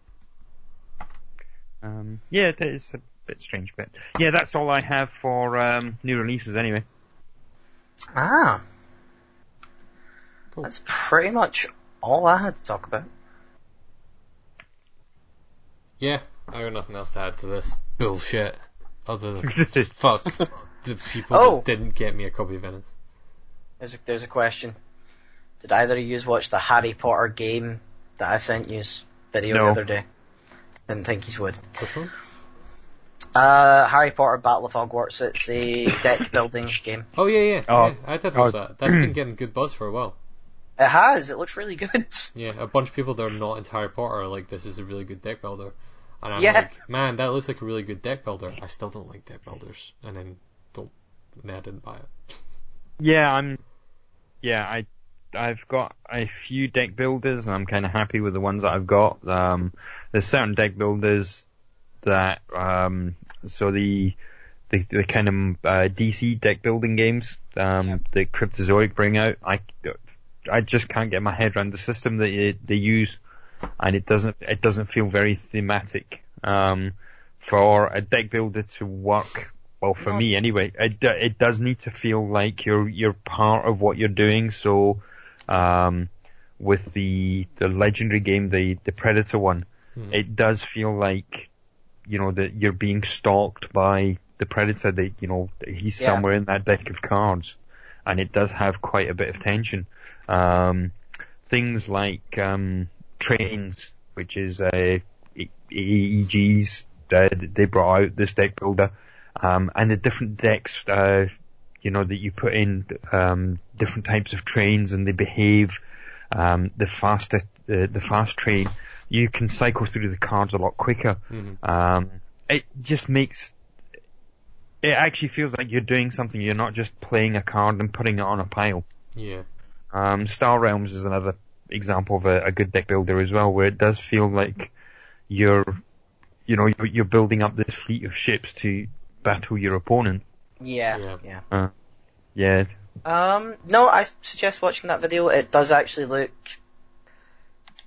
Um, yeah, it is a bit strange, but yeah, that's all I have for um, new releases anyway. Ah. Cool. That's pretty much all I had to talk about. Yeah, I got nothing else to add to this bullshit. Other than fuck the people Oh. that didn't get me a copy of Inis. There's a, there's a question. Did either of you watch the Harry Potter game that I sent you video No. the other day? Didn't think you would. Which? Uh, Harry Potter Battle of Hogwarts. It's a deck building game. Oh yeah, yeah. Oh. yeah I did watch Oh. that. That's been getting good buzz for a while. It has. It looks really good. Yeah, a bunch of people that are not into Harry Potter are like, this is a really good deck builder. And I'm Yeah. like, man, that looks like a really good deck builder. I still don't like deck builders. And then don't, and then I didn't buy it. Yeah, I'm. Yeah, I. I've got a few deck builders, and I'm kind of happy with the ones that I've got. Um, there's certain deck builders that, um, so the the, the kind of uh, DC deck building games um, that Cryptozoic bring out, I I just can't get my head around the system that they, they use, and it doesn't it doesn't feel very thematic. Um, for a deck builder to work well for me anyway, it it does need to feel like you're you're part of what you're doing. So, um, with the the legendary game, the the Predator one, Mhm. it does feel like you know that you're being stalked by the Predator. That you know he's Yeah. somewhere in that deck of cards, and it does have quite a bit of tension. Um, things like um, trains, which is uh, E- AEG's, uh, they brought out this deck builder, um, and the different decks, uh, you know, that you put in um, different types of trains and they behave. Um, the faster, the, the fast train, you can cycle through the cards a lot quicker. Mhm. Um, it just makes it actually feels like you're doing something. You're not just playing a card and putting it on a pile. Yeah. Um, Star Realms is another example of a, a good deck builder as well, where it does feel like you're, you know, you're, you're building up this fleet of ships to battle your opponent. Yeah, Yeah. yeah. Yeah, Um, no, I suggest watching that video. It does actually look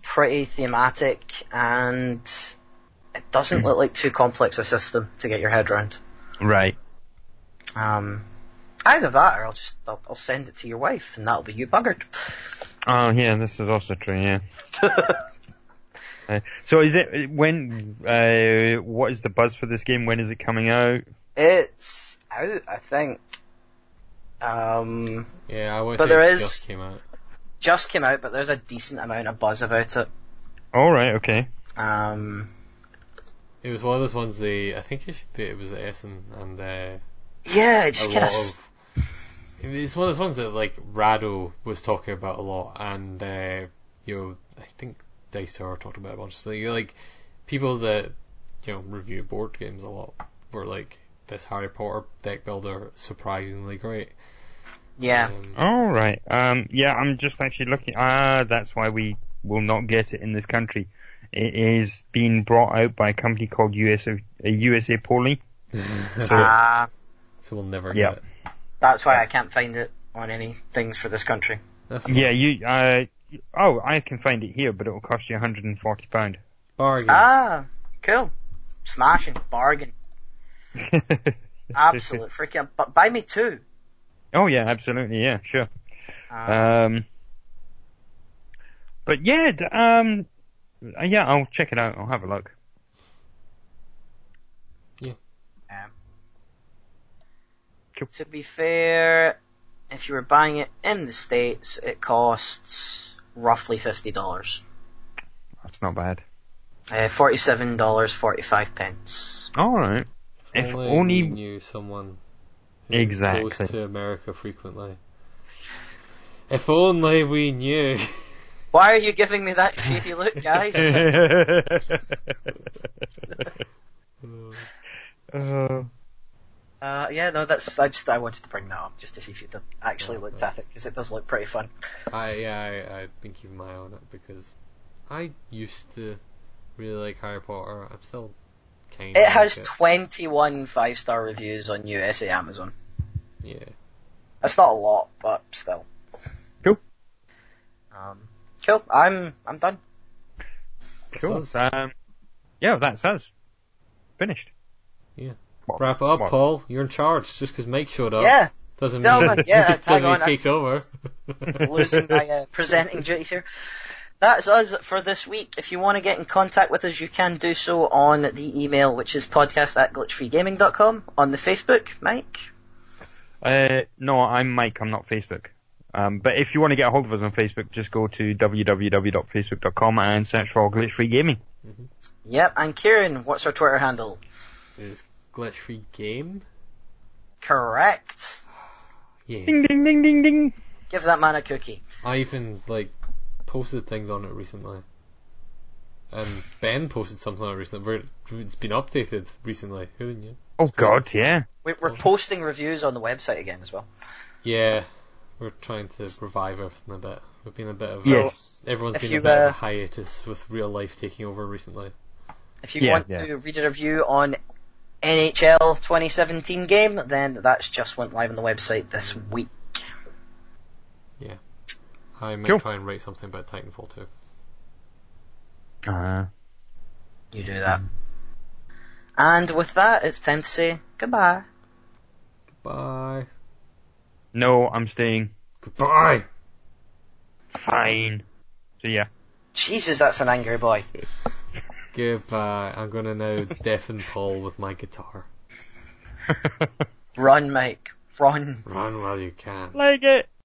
pretty thematic, and it doesn't look like too complex a system to get your head around. right. Um, either that, or I'll just I'll, I'll send it to your wife, and that'll be you buggered. Oh, yeah, this is also true. Yeah. Uh, so is it when? Uh, what is the buzz for this game? When is it coming out? it's out, I think. Um, Yeah, I would But think there it is- just came out. just came out, but there's a decent amount of buzz about it. All right. Okay. Um, It was one of those ones they, I think it, should- it was Essen and uh, yeah, it just lot kind of. It's one of those ones that like Rahdo was talking about a lot, and uh, you know, I think Dice Tower talked about it a bunch. So you're like people that you know review board games a lot were like this Harry Potter deck builder surprisingly great. yeah. Um, All right. Um. Yeah, I'm just actually looking. Ah, that's why we will not get it in this country. It is being brought out by a company called USA uh, USAopoly. So Ah, so we'll never Yeah. get it. That's why I can't find it on any things for this country. That's yeah, you. Uh. Oh, I can find it here, but it will cost you 140 pound. bargain. Ah, cool. Smashing. Bargain. Absolute freaking. But buy me two. oh yeah, absolutely. Yeah, sure. Uh, Um. But yeah, um. uh, Yeah, I'll check it out. I'll have a look. um, Cool. To be fair, if you were buying it in the States, it costs roughly $50. That's not bad. Uh, $47.45 pence. All right. If only, only we knew someone who Exactly. goes to America frequently. If only we knew. Why are you giving me that shady look, guys? uh, Uh, yeah, no, that's I just I wanted to bring that up just to see if you actually looked at it because it does look pretty fun. I yeah, I, I've been keeping my eye it because I used to really like Harry Potter. I'm still kind. Of It has like 21 five star reviews on USA Amazon. Yeah. That's not a lot, but still. Cool. Um, cool. I'm I'm done. Cool. That's. Um, yeah, that's us. Finished. Yeah. Well, Wrap it up, well, Paul. You're in charge. Just 'cause Mike showed up Yeah, doesn't Delvin, mean yeah, tag doesn't mean he takes over. losing my uh, presenting duties here. That's us for this week. If you want to get in contact with us, you can do so on the email, which is podcast at glitchfreegaming.com. On the Facebook, Mike. Uh, no, I'm Mike. I'm not Facebook. Um, but if you want to get a hold of us on Facebook, just go to www.facebook.com and search for Glitch Free Gaming. Yep, and Kieran, what's our Twitter handle? Is glitch free game? Correct. Yeah. Ding ding ding ding ding. Give that man a cookie. I even like posted things on it recently. And Ben posted something on it recently where it's been updated recently. Who knew? Oh God, yeah. We- We're posting reviews on the website again as well. Yeah, we're trying to revive everything a bit. We've been a bit of Yes. everyone's If been you, a bit of uh, a hiatus with real life taking over recently. If you Yeah, want yeah. to read a review on NHL 2017 game, then that's just went live on the website this week. Yeah. I might Cool. try and write something about Titanfall 2. Uh, You do that. And with that, it's time to say goodbye. Goodbye. no, I'm staying. Goodbye. Fine. See ya. Jesus, that's an angry boy. Goodbye. Uh, I'm gonna now deafen Paul with my guitar. Run, Mike. Run. Run while you can. like it.